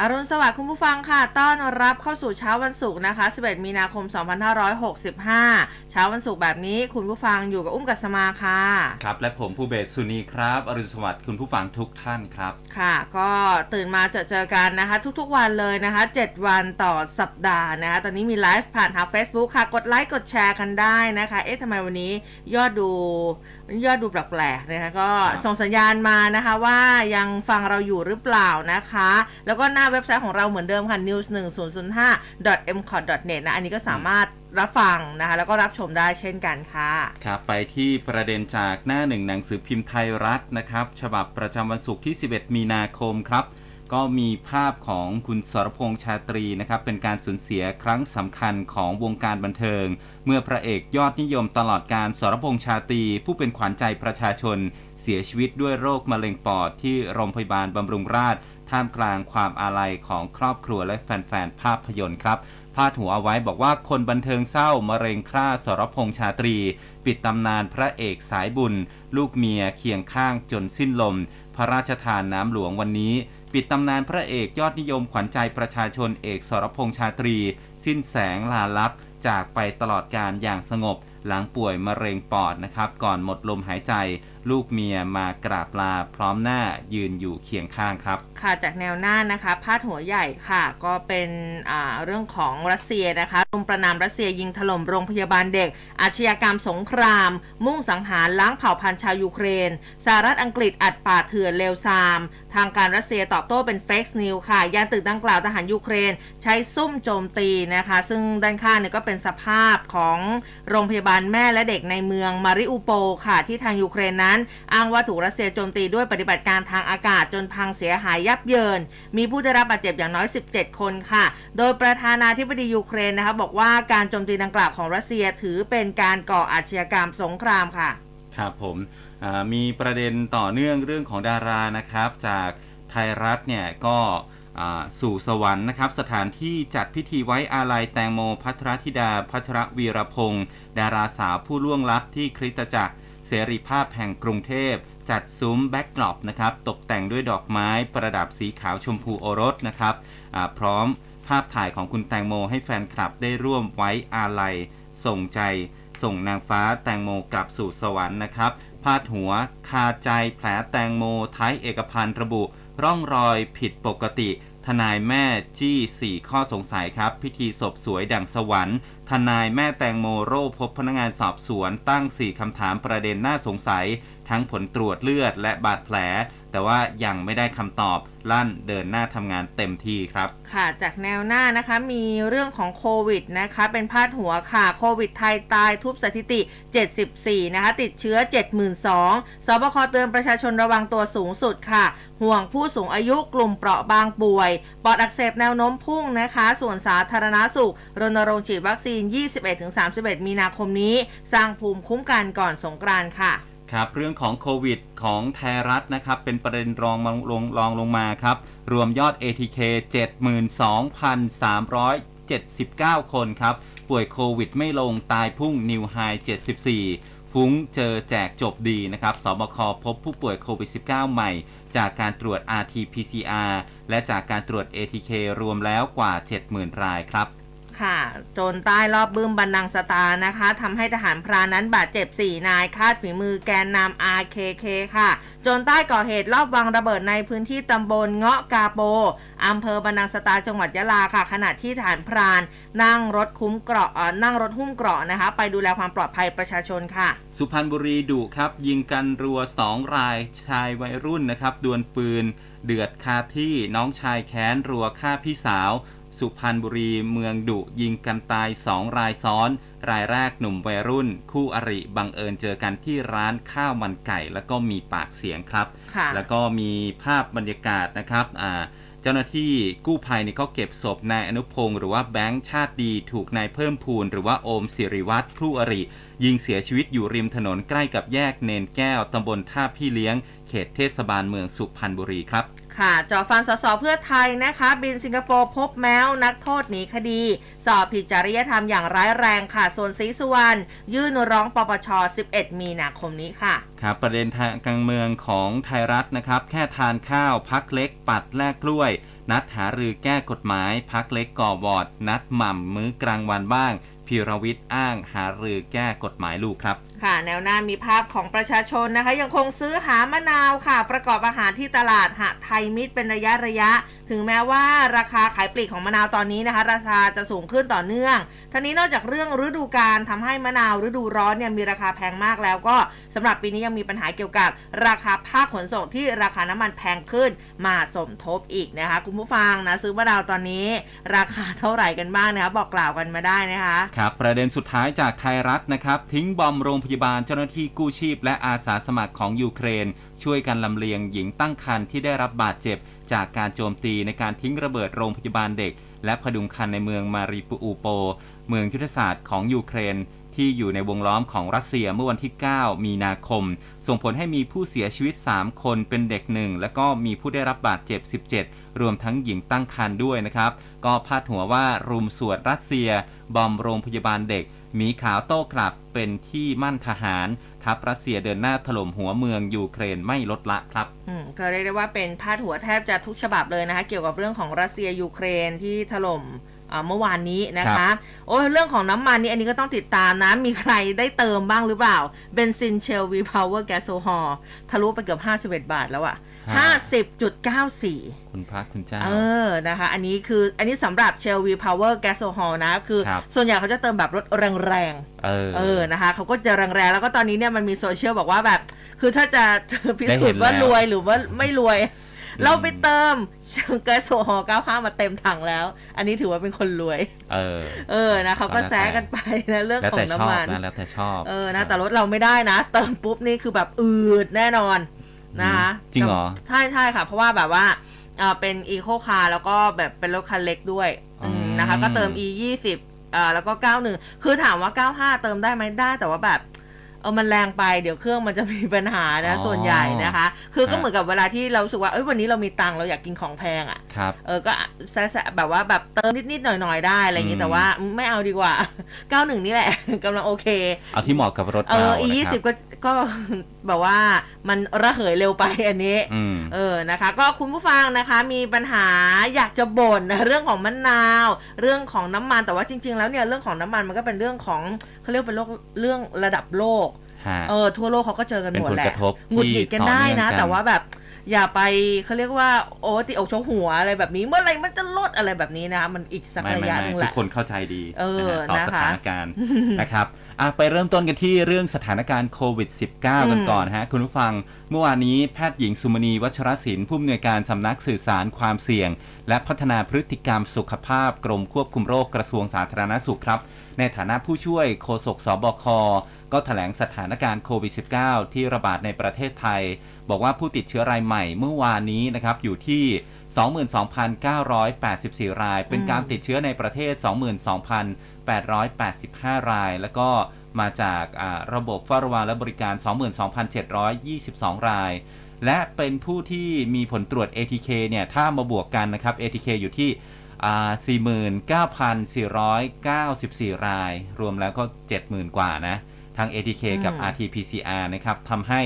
อรุณสวัสดิ์คุณผู้ฟังค่ะ ต้อนรับเข้าสู่เช้าวันศุกร์นะคะ 11 มีนาคม 2565 เช้าวันศุกร์แบบนี้คุณผู้ฟังอยู่กับอุ้มกัสมาค่ะ ครับ และผมผู้เบสสุนีครับ อรุณสวัสดิ์คุณผู้ฟังทุกท่านครับ ค่ะ ก็ตื่นมาเจอเจอกันนะคะ ทุกๆวันเลยนะคะ 7 วันต่อสัปดาห์นะคะ ตอนนี้มีไลฟ์ผ่านทาง Facebook ค่ะ กดไลค์กดแชร์กันได้นะคะ เอ๊ะทำไมวันนี้ยอดดู ยอดดูแปลกๆนะคะก็ครับส่งสัญญาณมานะคะว่ายังฟังเราอยู่หรือเปล่านะคะ แล้วก็หน้าเว็บไซต์ของเราเหมือนเดิมค่ะ news 1 0 0 5 m c o t net นะ อันนี้ก็สามารถรับฟังนะคะ แล้วก็รับชมได้เช่นกันค่ะ ครับ ไปที่ประเด็นจากหน้าหนึ่งหนังสือพิมพ์ไทยรัฐนะครับ ฉบับประจำวันศุกร์ที่ 11 มีนาคมครับ ก็มีภาพของคุณสรพงษ์ชาตรีนะครับเป็นการสูญเสียครั้งสำคัญของวงการบันเทิง เมื่อพระเอกยอดนิยมตลอดการสรพงษ์ชาตรีผู้เป็นขวัญใจประชาชน เสียชีวิตด้วยโรคมะเร็งปอดที่โรงพยาบาลบำรุงราษฎร์ท่ามกลางความอาลัยของครอบครัวและแฟนๆภาพยนตร์ครับพาดหัวเอาไว้บอกว่าคนบันเทิงเศร้ามะเร็งฆ่าสรพงษ์ชาตรี ปิดตำนานพระเอกสายบุญ ลูกเมียเคียงข้างจนสิ้นลม พระราชทานน้ำหลวงวันนี้ ปิดตำนานพระเอกยอดนิยมขวัญใจประชาชนเอกสรพงษ์ชาตรี สิ้นแสงลาลับ จากไปตลอดการอย่างสงบ หลังป่วยมะเร็งปอดนะครับ ก่อนหมดลมหายใจลูกเมียมากราบลาพร้อมหน้ายืนอยู่เคียงข้างครับ ค่ะจากแนวหน้านะคะพาดหัวใหญ่ค่ะ ก็เป็นเรื่องของรัสเซียนะคะรุมประนามรัสเซียยิงถล่มโรงพยาบาลเด็ก อาชญากรรมสงคราม มุ่งสังหารล้างเผ่าพันธุ์ชาวยูเครนสหรัฐอังกฤษอัดป่าเถื่อนเลวทราม ทางการรัสเซียตอบโต้เป็น fake news ค่ะยานตึกดังกล่าวทหารยูเครน ใช้ซุ่มโจมตีนะคะ ซึ่งด้านข้างเนี่ยก็เป็นสภาพของโรงพยาบาลแม่และเด็กในเมืองมาริอูโปค่ะที่ทางยูเครนนั้น อ้างว่าถูกรัสเซียโจมตีด้วยปฏิบัติการทางอากาศจนพังเสียหายยับเยิน มีผู้ได้รับบาดเจ็บอย่างน้อย 17 คนค่ะ โดยประธานาธิบดียูเครนนะคะบอกว่าการโจมตีดังกล่าวของรัสเซียถือเป็นการก่ออาชญากรรมสงครามค่ะ ครับผมมีประเด็นต่อเนื่องเรื่องของดารานะครับ จากไทยรัฐเนี่ยก็สู่สวรรค์นะครับ สถานที่จัดพิธีไว้อาลัยแตงโมภัทรธิดา พัชรวีระพงษ์ดาราสาวผู้ล่วงลับที่คริสตจักร เสรีภาพแห่งกรุงเทพจัดซุ้ม backdrop นะครับตกแต่งด้วยดอกไม้ประดับสีขาวชมพูโอรสนะครับพร้อมภาพถ่ายของคุณแตงโมให้แฟนคลับได้ร่วมไว้อาลัย ส่งใจ ส่งนางฟ้าแตงโมกลับสู่สวรรค์นะครับ พาดหัวคาใจแผลแตงโมท้ายเอกพันธ์ระบุ ร่องรอยผิดปกติ ทนายแม่จี้ 4 ข้อสงสัยครับ พิธีศพสวยดังสวรรค์ ทนายแม่แตงโมโร่พบพนักงานสอบสวนตั้ง 4 คำถามประเด็นน่าสงสัย ทั้งผลตรวจเลือดและบาดแผล แต่ว่ายังไม่ได้คำตอบลั่นเดินหน้าทำงานเต็มที่ครับ ค่ะ จากแนวหน้านะคะมีเรื่องของโควิดนะคะเป็นพาดหัวค่ะ โควิดไทยตายทุบสถิติ 74 นะคะ ติดเชื้อ 72,000สบคเตือนประชาชนระวังตัวสูงสุดค่ะ ห่วงผู้สูงอายุกลุ่มเปราะบางป่วย ปอดอักเสบแนวโน้มพุ่งนะคะ ส่วนสาธารณาสุข รณรงค์ฉีดวัคซีน 21-31 มีนาคมนี้ สร้างภูมิคุ้มกันก่อนสงกรานต์ค่ะ ครับเรื่องของโควิดของไทยรัฐนะครับเป็นประเด็นรองลงรองลงมาครับรวมยอด ATK 72,379 คนครับป่วยโควิดไม่ลงตายพุ่งนิวไฮ74 ฟุ้งเจอแจกจบดีนะครับสบคพบผู้ป่วยโควิด -19 ใหม่ จากการตรวจ RT-PCR และจากการตรวจ ATK รวมแล้วกว่า 70,000 รายครับ ค่ะ โจรใต้รอบบึ้มบันดังสตานะคะทำให้ทหารพรานนั้นบาดเจ็บ 4 นาย คาดฝีมือแกนนำ RKK ค่ะ โจรใต้ก่อเหตุรอบวางระเบิดในพื้นที่ตำบลเงาะกาโปอำเภอบันดังสตาจังหวัดยะลาค่ะ ขณะที่ทหารพรานนั่งรถคุ้มเกราะนั่งรถหุ้มเกราะนะคะ ไปดูแลความปลอดภัยประชาชนค่ะ สุพรรณบุรีดุครับ ยิงกันรัว 2 รายชายวัยรุ่นนะครับดวลปืน เดือดคาที่น้องชายแค้นรัวฆ่าพี่สาว สุพรรณบุรีเมืองดุยิงกันตาย2รายซ้อน รายแรกหนุ่มวัยรุ่น คู่อริบังเอิญเจอกันที่ร้านข้าวมันไก่ แล้วก็มีปากเสียงครับค่ะแล้วก็มีภาพบรรยากาศนะครับอ่าเจ้าหน้าที่กู้ภัยเนี่ยก็เก็บศพนายอนุพงศ์หรือว่าแบงค์ชาติดีถูกนายเพิ่มพูน หรือว่าโอมสิริวัตรคู่อริ ยิงเสียชีวิตอยู่ริมถนนใกล้กับแยกเนนแก้วตำบลท่าพี่เลี้ยง เขตเทศบาลเมืองสุพรรณบุรีครับ ค่ะจอฟันสสเพื่อไทยนะคะ บินสิงคโปร์พบแมวนักโทษหนีคดี สอบผิดจริยธรรมอย่างร้ายแรงค่ะ ส่วนศรีสุวรรณยื่นร้องปปช 11 มีนาคมนี้ค่ะ ครับ ประเด็นทางการเมืองของไทยรัฐนะครับ แค่ทานข้าวพักเล็กปัดแลกกล้วย นัดหารือแก้กฎหมาย พักเล็กก่อวอร์ดนัดหม่ำมื้อกลางวันบ้างพีรวิทย์อ้างหารือแก้กฎหมายลูกครับ ค่ะแนวหน้ามีภาพของประชาชนนะคะ ยังคงซื้อหามะนาวค่ะ ประกอบอาหารที่ตลาดหะไทยมิตรเป็นระยะระยะ ถึงแม้ว่าราคาขายปลีกของมะนาวตอนนี้นะคะ ราคาจะสูงขึ้นต่อเนื่องทั้งนี้นอกจากเรื่องฤดูกาลทำให้มะนาวฤดูร้อนเนี่ยมีราคาแพงมากแล้วก็สำหรับปีนี้ยังมีปัญหาเกี่ยวกับราคาภาคขนส่งที่ราคาน้ำมันแพงขึ้นมาสมทบอีกนะคะ คุณผู้ฟังนะซื้อมะนาวตอนนี้ ราคาเท่าไหร่กันบ้างนะคะบอกกล่าวกันมาได้นะคะครับประเด็นสุดท้ายจากไทยรัฐนะครับทิ้ง bomb โรงพยาบาลเจ้าหน้าที่กู้ชีพ และอาสาสมัครของยูเครน ช่วยกันลำเลียงหญิงตั้งครรภ์ที่ได้รับบาดเจ็บ จากการโจมตีในการทิ้งระเบิดโรงพยาบาลเด็ก และผดุงครรภ์ในเมืองมาริอูโป เมืองยุทธศาสตร์ของยูเครนที่อยู่ในวงล้อมของรัสเซียเมื่อวันที่ 9 มีนาคม ส่งผลให้มีผู้เสียชีวิต 3 คนเป็นเด็กหนึ่ง และก็มีผู้ได้รับบาดเจ็บ 17 รวมทั้งหญิงตั้งครรภ์ด้วยนะครับ ก็พาดหัวว่ารุมสวดรัสเซีย bomb โรงพยาบาลเด็ก หมีขาวโต้กลับเป็นที่มั่นทหาร ทัพรัสเซียเดินหน้าถล่มหัวเมืองยูเครนไม่ลดละครับ อืมก็เรียกได้ว่าเป็นพาดหัวแทบจะทุกฉบับเลยนะคะ เกี่ยวกับเรื่องของรัสเซียยูเครนที่ถล่มอ่าเมื่อวานนี้นะคะครับโอ้ยเรื่องของน้ำมันนี่อันนี้ก็ต้องติดตามนะ มีใครได้เติมบ้างหรือเปล่า เบนซิน Shell V-Power แก๊สโซฮอลทะลุไปเกือบ 51 บาทแล้วอะ 50.94 คุณพระคุณเจ้า เออ นะคะ อันนี้คือ อันนี้สำหรับ Shell V Power Gas o h o l นะ คือครับส่วนใหญ่เขาจะเติมแบบรถแรงเออๆเออ นะคะ เขาก็จะแรงๆ แล้วก็ตอนนี้เนี่ยมันมีโซเชียลบอกว่าแบบ คือถ้าจะพิสูจน์ว่าได้เห็นแล้วรวยหรือว่าไม่รวย เราไปเติม Shell Gas o h o l 95 มาเต็มถังแล้ว อันนี้ถือว่าเป็นคนรวย เออ เออ นะเขาก็แล้วแต่แซะกันไปนะเรื่องแล้วขอแต่งชอน้ำบมันนะแล้วแต่ชอบ เออ นะ แต่รถเราไม่ได้นะ เติมปุ๊บนี่คือแบบอืดแน่นอน นะคะจริงเหรอ ใช่ใช่ค่ะ เพราะว่าแบบว่าเอ่อเป็นอีโคคาร์แล้วก็แบบเป็นรถคันเล็กด้วยอืมอืมนะคะ ก็เติม e 2 0อ่าแล้วก็91คือถามว่า95เติมได้ไหมได้ แต่ว่าแบบ เออมันแรงไปเดี๋ยวเครื่องมันจะมีปัญหานะอ๋อส่วนใหญ่นะคะ คือก็ฮะเหมือนกับเวลาที่เรารู้สึกว่าเอ้ยวันนี้เรามีตังค์เราอยากกินของแพงอะครับเออก็แซะๆแบบว่าแบบเติมนิดๆหน่อยๆได้อะไรอย่างงี้อืมแต่ว่าไม่เอาดีกว่า 91 นี่แหละกำลังโอเค เอาที่เหมาะกับรถเออเรา e 2นะครับ0ก็ก็แบบว่ามันระเหยเร็วไปอันนี้อืมเออนะคะ ก็คุณผู้ฟังนะคะมีปัญหาอยากจะบ่นนะเรื่องของมะนาว เรื่องของน้ำมันแต่ว่าจริง ๆ แล้วเนี่ยเรื่องของน้ำมันมันก็เป็นเรื่องของ เขาเรียกเป็นโรคเรื่องระดับโลกฮะเออทั่วโลกเขาก็เจอกันหมดแหเป็นผลละกระทบหงุดหงิดกันได้นะที่ต่อเนื่องกันแต่ว่าแบบอย่าไปเขาเรียกว่าโอ้ติอกชกหัวอะไรแบบนี้ เมื่อไหรมันจะลดอะไรแบบนี้นะ มันอีกสักไม่ระไม่ยะหไม่นึงทุแหกละคนเข้าใจดีเออนะฮะต่อนะคะสถานการณ์นะครับอะไปเริ่มต้นกันที่เรื่องสถานการณ์โควิด -19 กันก่อนฮะ คุณผู้ฟังเมื่อวานนี้แพทย์หญิงสุมณีวัชรศิลป์ผู้อำนวยการสำนักสื่อสารความเสี่ยง และพัฒนาพฤติกรรมสุขภาพกรมควบคุมโรคกระทรวงสาธารณสุขครับ ในฐานะผู้ช่วยโฆษกสบค ก็ถแถลงสถานการณ์โควิด -19 ที่ระบาดในประเทศไทย บอกว่าผู้ติดเชื้อรายใหม่เมื่อวานนี้นะครับอยู่ที่ 22,984 ราย เป็นการติดเชื้อในประเทศ 22,885 ราย แล้วก็มาจากระบบเฝ้าระวังและบริการ 22,722 ราย และเป็นผู้ที่มีผลตรวจ ATK เนี่ย ถ้ามาบวกกันนะครับ ATK อยู่ที่ 49,494 ราย รวมแล้วก็ 70,000 กว่านะ ทั้ง ATK กับอืม RT-PCR นะครับทำให้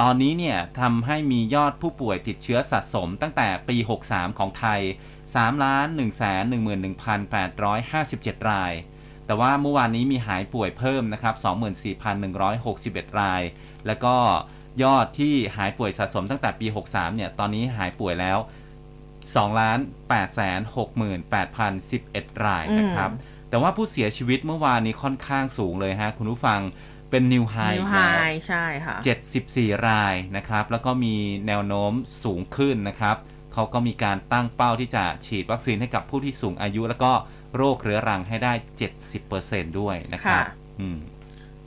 ตอนนี้เนี่ยทำให้มียอดผู้ป่วยติดเชื้อสะสมตั้งแต่ปี 63 ของไทย 3 1 1 1 857 ราย แต่ว่าเมื่อวานนี้มีหายป่วยเพิ่มนะครับ 24,161 ราย แล้วก็ยอดที่หายป่วยสะสมตั้งแต่ปี 63 เนี่ย ตอนนี้หายป่วยแล้ว 2 8 6 8 0 11 รายนะครับอืมแต่ว่าผู้เสียชีวิตเมื่อวานนี้ค่อนข้างสูงเลยฮะ คุณผู้ฟังเป็นนิวไฮนิวไฮใช่ค่ะ74 รายนะครับ แล้วก็มีแนวโน้มสูงขึ้นนะครับเขาก็มีการตั้งเป้าที่จะฉีดวัคซีนให้กับผู้ที่สูงอายุ แล้วก็โรคเรื้อรังให้ได้ 70%ด้วยนะครับค่ะอืม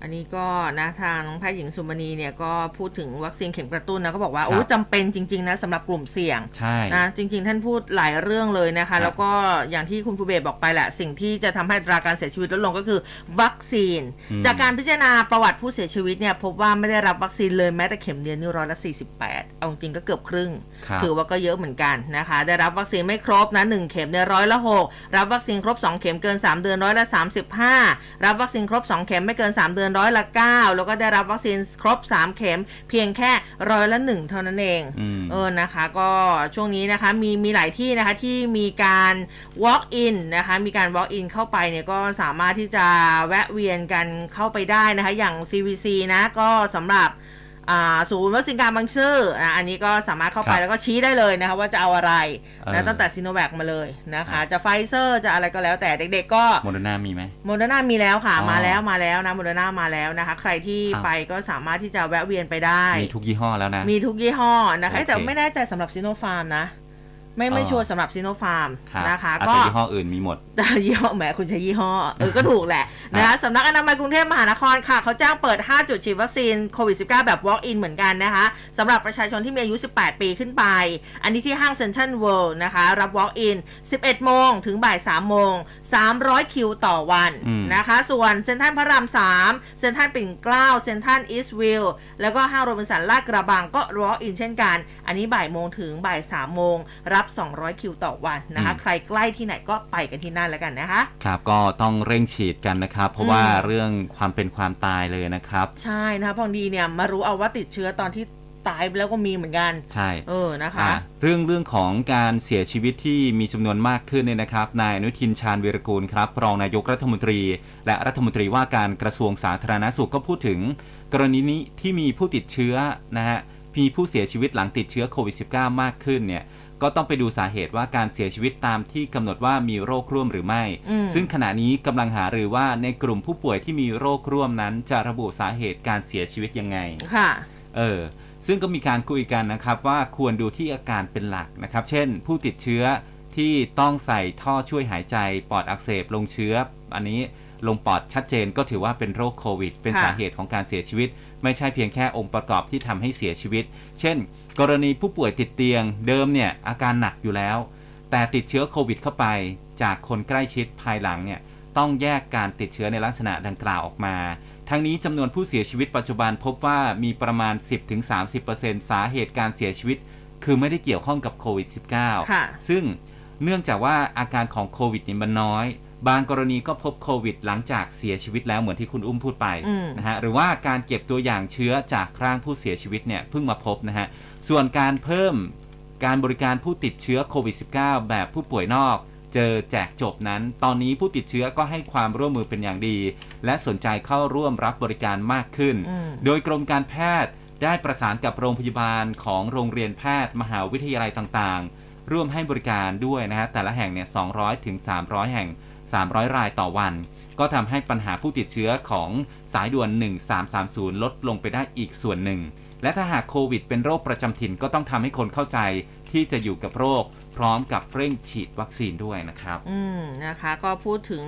อันนี้ก็นะทางแพทย์หญิงสุมณีเนี่ยก็พูดถึงวัคซีนเข็มกระตุ้นนะก็บอกว่าครับโอ้จำเป็นจริง ๆ นะสำหรับกลุ่มเสี่ยงใช่นะจริง ๆ ท่านพูดหลายเรื่องเลยนะครัคะบแล้วก็อย่างที่คุณภูเบศบอกไปแหละ สิ่งที่จะทำให้อัตราการเสียชีวิตลดลงก็คือ วัคซีนอืมจากการพิจารณาประวัติผู้เสียชีวิตเนี่ยพบว่าไม่ได้รับวัคซีนเลยแม้แต่เข็มเดียวนี่ร้อยละ48เอาจริงก็เกือบครึ่งครับถือว่าก็เยอะเหมือนกันนะคะ ได้รับวัคซีนไม่ครบนะ1เข็มเนี่ยร้อยละ6รับวัคซีนครบ2เข็มเกิน3เดือนร้อยละ35รับวัคซีนครบ2เข็มไม่เกิน3เดือนร้อยละ 9 แล้วก็ได้รับวัคซีนครบ 3 เข็ม เพียงแค่ร้อยละ 1 เท่านั้นเองอืมเออนะคะ ก็ช่วงนี้นะคะมีมีหลายที่นะคะที่มีการ walk in นะคะมีการ walk in เข้าไปเนี่ยก็สามารถที่จะแวะเวียนกันเข้าไปได้นะคะ อย่าง CVC นะก็สำหรับอ่า ศูนย์วัคซีนการบางซื่ออะอันนี้ก็สามารถเข้าไปครับแล้วก็ชี้ได้เลยนะคะว่าจะเอาอะไรเอนะอตั้งแต่ซีโนแวคมาเลยนะคะอะจะไฟเซอร์จะอะไรก็แล้วแต่เด็กๆก็โมเดอร์นามีไหมโมเดอร์นามีแล้วค่ะอ๋อมาแล้วมาแล้วนะโมเดอร์นามาแล้วนะคะ ใครที่ครับไปก็สามารถที่จะแวะเวียนไปได้ มีทุกยี่ห้อแล้วนะ มีทุกยี่ห้อนะคะโอเคแต่ไม่แน่ใจสำหรับซีโนฟาร์มนะ ไม่ไม่อ๋อ sure สำหรับซีโนฟาร์มรับนะคะอ่ก็แต่ยี่ห้ออื่นมีหมดแต่ยี่ห้อแหมคุณใช้ยี่ห้อเออก็ถูกแหละนะคะสำนักอนามัยกรุงเทพมหานครค่ะเขาจ้างเปิด 5 จุดฉีดวัคซีนโควิด -19 แบบ walk-in เหมือนกันนะคะสำหรับประชาชนที่มีอายุ 18 ปีขึ้นไป อันนี้ที่ห้างเซ็นทรัลเวิลด์นะคะ รับ walk-in 11 โมงถึงบ่าย 3 โมง 300 คิวต่อวันอืมนะคะ ส่วนเซ็นทรัลพระราม 3 เซ็นทรัลปิ่นเกล้าเซ็นทรัลอีสต์วิลล์แล้วก็ห้างโรบินสันลาดกระบังก็ walk-in เช่นกัน อันนี้บ่ายโมงถึงบ่าย3โมงรับ200 คิวต่อวันนะคะอืมใครใกล้ที่ไหนก็ไปกันที่นั่นแล้วกันนะคะ ครับก็ต้องเร่งฉีดกันนะครับ เพราะอืมว่าเรื่องความเป็นความตายเลยนะครับ ใช่นะคะบางทีเนี่ยมารู้เอาว่าติดเชื้อตอนที่ตายไปแล้วก็มีเหมือนกัน ใช่ เออ นะคะอะเรื่องเรื่องของการเสียชีวิตที่มีจำนวนมากขึ้นเนี่ยนะครับ นายอนุทินชาญวีรกูลครับ รองนายกรัฐมนตรี และรัฐมนตรีว่าการกระทรวงสาธารณสุขก็พูดถึง กรณีนี้ที่มีผู้ติดเชื้อนะฮะ มีผู้เสียชีวิตหลังติดเชื้อโควิด -19 มากขึ้นเนี่ย ก็ต้องไปดูสาเหตุว่าการเสียชีวิตตามที่กำหนดว่ามีโรคร่วมหรือไม่อืมซึ่งขณะนี้กำลังหารือว่าในกลุ่มผู้ป่วยที่มีโรคร่วมนั้น จะระบุสาเหตุการเสียชีวิตยังไง ค่ะ เออ ซึ่งก็มีการคุยกันนะครับว่าควรดูที่อาการเป็นหลักนะครับ เช่น ผู้ติดเชื้อที่ต้องใส่ท่อช่วยหายใจ ปอดอักเสบลงเชื้อ อันนี้ลงปอดชัดเจนก็ถือว่าเป็นโรคโควิด เป็นค่ะสาเหตุของการเสียชีวิต ไม่ใช่เพียงแค่องค์ประกอบที่ทำให้เสียชีวิต เช่น กรณีผู้ป่วยติดเตียงเดิมเนี่ยอาการหนักอยู่แล้ว แต่ติดเชื้อโควิดเข้าไป จากคนใกล้ชิดภายหลังเนี่ยต้องแยกการติดเชื้อในลักษณะดังกล่าวออกมา ทั้งนี้จำนวนผู้เสียชีวิตปัจจุบันพบว่ามีประมาณ 10-30%สาเหตุการเสียชีวิต คือไม่ได้เกี่ยวข้องกับโควิด -19 ค่ะซึ่งเนื่องจากว่าอาการของโควิดนี่มันน้อย บางกรณีก็พบโควิดหลังจากเสียชีวิตแล้วเหมือนที่คุณอุ้มพูดไปอืมนะฮะหรือว่าการเก็บตัวอย่างเชื้อจากร่างผู้เสียชีวิตเนี่ยเพิ่งมาพบนะฮะ ส่วนการเพิ่มการบริการผู้ติดเชื้อโควิด -19 แบบผู้ป่วยนอก เจอแจกจบนั้น ตอนนี้ผู้ติดเชื้อก็ให้ความร่วมมือเป็นอย่างดี และสนใจเข้าร่วมรับบริการมากขึ้นอืมโดยกรมการแพทย์ได้ประสานกับโรงพยาบาลของโรงเรียนแพทย์ มหาวิทยาลัยต่างๆ ร่วมให้บริการด้วยนะฮะ แต่ละแห่งเนี่ย 200 ถึง 300 แห่ง 300 รายต่อวัน ก็ทำให้ปัญหาผู้ติดเชื้อของสายด่วน 1330 ลดลงไปได้อีกส่วนหนึ่ง และถ้าหากโควิดเป็นโรคประจำถิ่นก็ต้องทำให้คนเข้าใจที่จะอยู่กับโรคพร้อมกับเร่งฉีดวัคซีนด้วยนะครับ อืมนะคะ ก็พูดถึง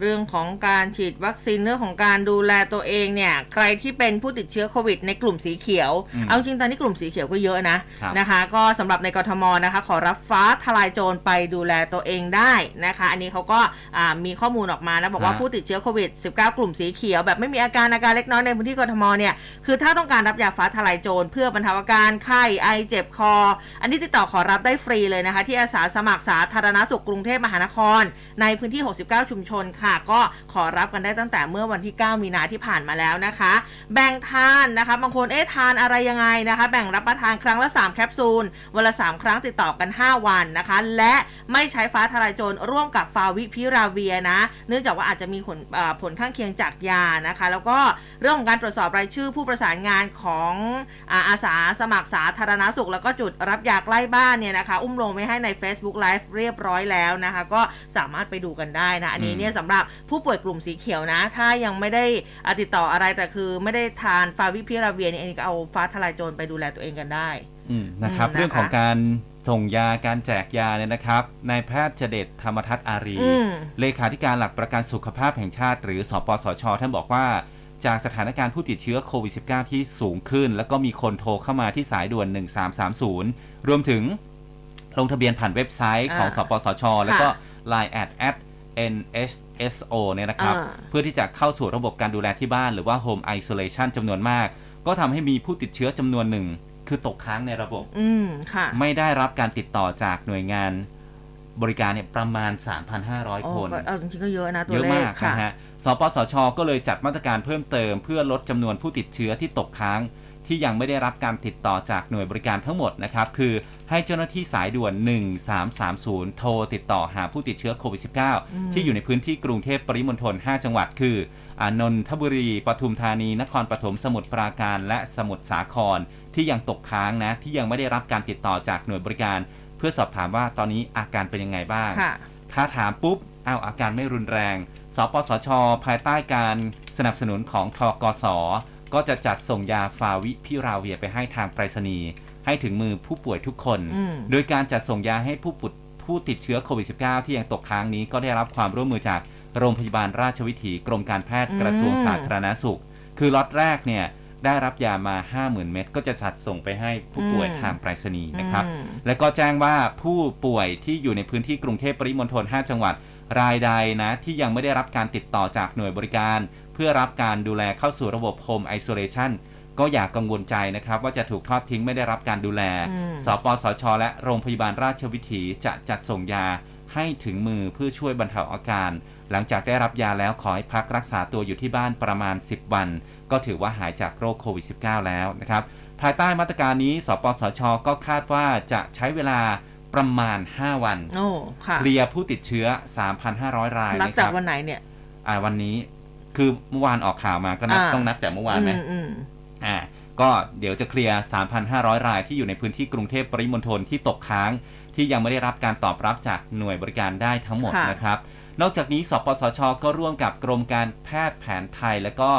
เรื่องของการฉีดวัคซีนเรื่องของการดูแลตัวเองเนี่ย ใครที่เป็นผู้ติดเชื้อโควิด ในกลุ่มสีเขียวอืมเอาจริงตอนนี้กลุ่มสีเขียวก็เยอะนะครับนะคะ ก็สำหรับในกรทมนะคะ ขอรับฟ้าทลายโจรไปดูแลตัวเองได้นะคะ อันนี้เขาก็อ่ามีข้อมูลออกมานะบอกว่าฮะผู้ติดเชื้อโควิด 19 กลุ่มสีเขียวแบบไม่มีอาการอาการเล็กน้อยในพื้นที่กรทมเนี่ยคือถ้าต้องการรับยาฟ้าทลายโจรเพื่อบรรเทาอาการไข้ไอเจ็บคอ อันนี้ติดต่อขอรับได้ฟรีเลยนะคะ ที่อาสาสมัครสาธารณสุขกรุงเทพมหานคร ในพื้นที่ 69 ชุมชนค่ะ ก็ขอรับกันได้ตั้งแต่เมื่อวันที่ 9 มีนาที่ผ่านมาแล้วนะคะ แบ่งทานนะคะบางคนเอ๊ะทานอะไรยังไงนะคะ แบ่งรับประทานครั้งละ 3 แคปซูลวันละ 3 ครั้งติดต่อกัน 5 วันนะคะ และไม่ใช้ฟ้าทลายโจรร่วมกับฟาวิพิราเวียนะ เนื่องจากว่าอาจจะมีผลผลข้างเคียงจากยานะคะ แล้วก็เรื่องของการตรวจสอบรายชื่อผู้ประสานงานของอาอาสาสมัครสาธารณสุข แล้วก็จุดรับยาใกล้บ้านเนี่ยนะคะ อุ้มลงไว้ให้ใน Facebook Live เรียบร้อยแล้วนะคะ ก็สามารถไปดูกันได้นะ อันนี้เนี่ยสำหรับผู้ป่วยกลุ่มสีเขียวนะ ถ้ายังไม่ได้อ่าติดต่ออะไรแต่คือไม่ได้ทานฟาวิพิราเวียเนี่ยอันนี้ก็เอาฟ้าทลายโจรไปดูแลตัวเองกันได้อืมนะครับอืมนะคะเรื่องของการส่งยาการแจกยาเนี่ยนะครับนายแพทย์เจเดตธรรมทัศน์อารีอืมเลขาธิการหลักประกันสุขภาพแห่งชาติ หรือสปสช ท่านบอกว่าจากสถานการณ์ผู้ติดเชื้อโควิด -19 ที่สูงขึ้น แล้วก็มีคนโทรเข้ามาที่สายด่วน 1330 รวมถึง ลงทะเบียนผ่านเว็บไซต์ของอ่าสปสช แล้วก็ค่ะ Line at at NSSO เนี่ยนะครับอ่าเพื่อที่จะเข้าสู่ระบบการดูแลที่บ้านหรือว่า Home Isolation จำนวนมาก ก็ทำให้มีผู้ติดเชื้อจำนวนหนึ่ง คือตกค้างในระบบ อืมค่ะ ไม่ได้รับการติดต่อจากหน่วยงานบริการเนี่ยประมาณ 3,500โอ้คนก็เอาจริงๆก็เยอะนะตัวเยอะเลขมากค่ะนะฮะ สปสช ก็เลยจัดมาตรการเพิ่มเติม เพื่อลดจำนวนผู้ติดเชื้อที่ตกค้าง ที่ยังไม่ได้รับการติดต่อจากหน่วยบริการทั้งหมดนะครับ คือให้เจ้าหน้าที่สายด่วน 1330 โทรติดต่อหาผู้ติดเชื้อโควิด -19 ที่อยู่ในพื้นที่กรุงเทพปริมณฑล 5 จังหวัด คืออานนทบุรี ปทุมธานี นครปฐม สมุทรปราการ และสมุทรสาคร ที่ยังตกค้างนะ ที่ยังไม่ได้รับการติดต่อจากหน่วยบริการ เพื่อสอบถามว่าตอนนี้อาการเป็นยังไงบ้างค่ะถ้าถามปุ๊บอ้าวอาการไม่รุนแรง สปสช ภายใต้การสนับสนุนของทกส ก็จะจัดส่งยาฟาวิพิราเวียไปให้ทางไปรษณีย์ให้ถึงมือผู้ป่วยทุกคนอืมโดยการจัดส่งยาให้ผู้ปุดผู้ติดเชื้อโควิด -19 ที่ยังตกค้างนี้ก็ได้รับความร่วมมือจากโรงพยาบาลราชวิถีกรมการแพทย์อืมกระทรวงสาธารณสุข คือล็อตแรกเนี่ยได้รับยามา 50,000 เม็ดก็จะจัดส่งไปให้ผู้ป่วยทางไปรษณีย์นะครับอืมแล้วก็แจ้งว่าผู้ป่วยที่อยู่ในพื้นที่กรุงเทพปริมณฑล 5 จังหวัด รายใดนะที่ยังไม่ได้รับการติดต่อจากหน่วยบริการ เพื่อรับการดูแลเข้าสู่ระบบ Home Isolation ก็อย่ากกังวลใจนะครับ ว่าจะถูกทอดทิ้งไม่ได้รับการดูแล อืม สปสช และโรงพยาบาลราชวิถีจะจัดส่งยาให้ถึงมือเพื่อช่วยบรรเทาอาการ หลังจากได้รับยาแล้วขอให้พักรักษาตัวอยู่ที่บ้านประมาณ 10 วัน ก็ถือว่าหายจากโรคโควิด -19 แล้วนะครับ ภายใต้มาตรการนี้ สปสช ก็คาดว่าจะใช้เวลาประมาณ 5 วัน โอ้ค่ะเคลียร์ผู้ติดเชื้อ 3,500 รายนับนะคจากรับวันไหนเนี่ย อ่าวันนี้ คือเมื่อวานออกข่าวมาก็นับอ่าต้องนับจากเมื่อวานไหมอืมอืมอ่า ก็เดี๋ยวจะเคลียร์ 3,500 รายที่อยู่ในพื้นที่กรุงเทพปริมณฑลที่ตกค้าง ที่ยังไม่ได้รับการตอบรับจากหน่วยบริการได้ทั้งหมดค่ะนะครับ นอกจากนี้สปสช ก็ร่วมกับกรมการแพทย์แผนไทย และก็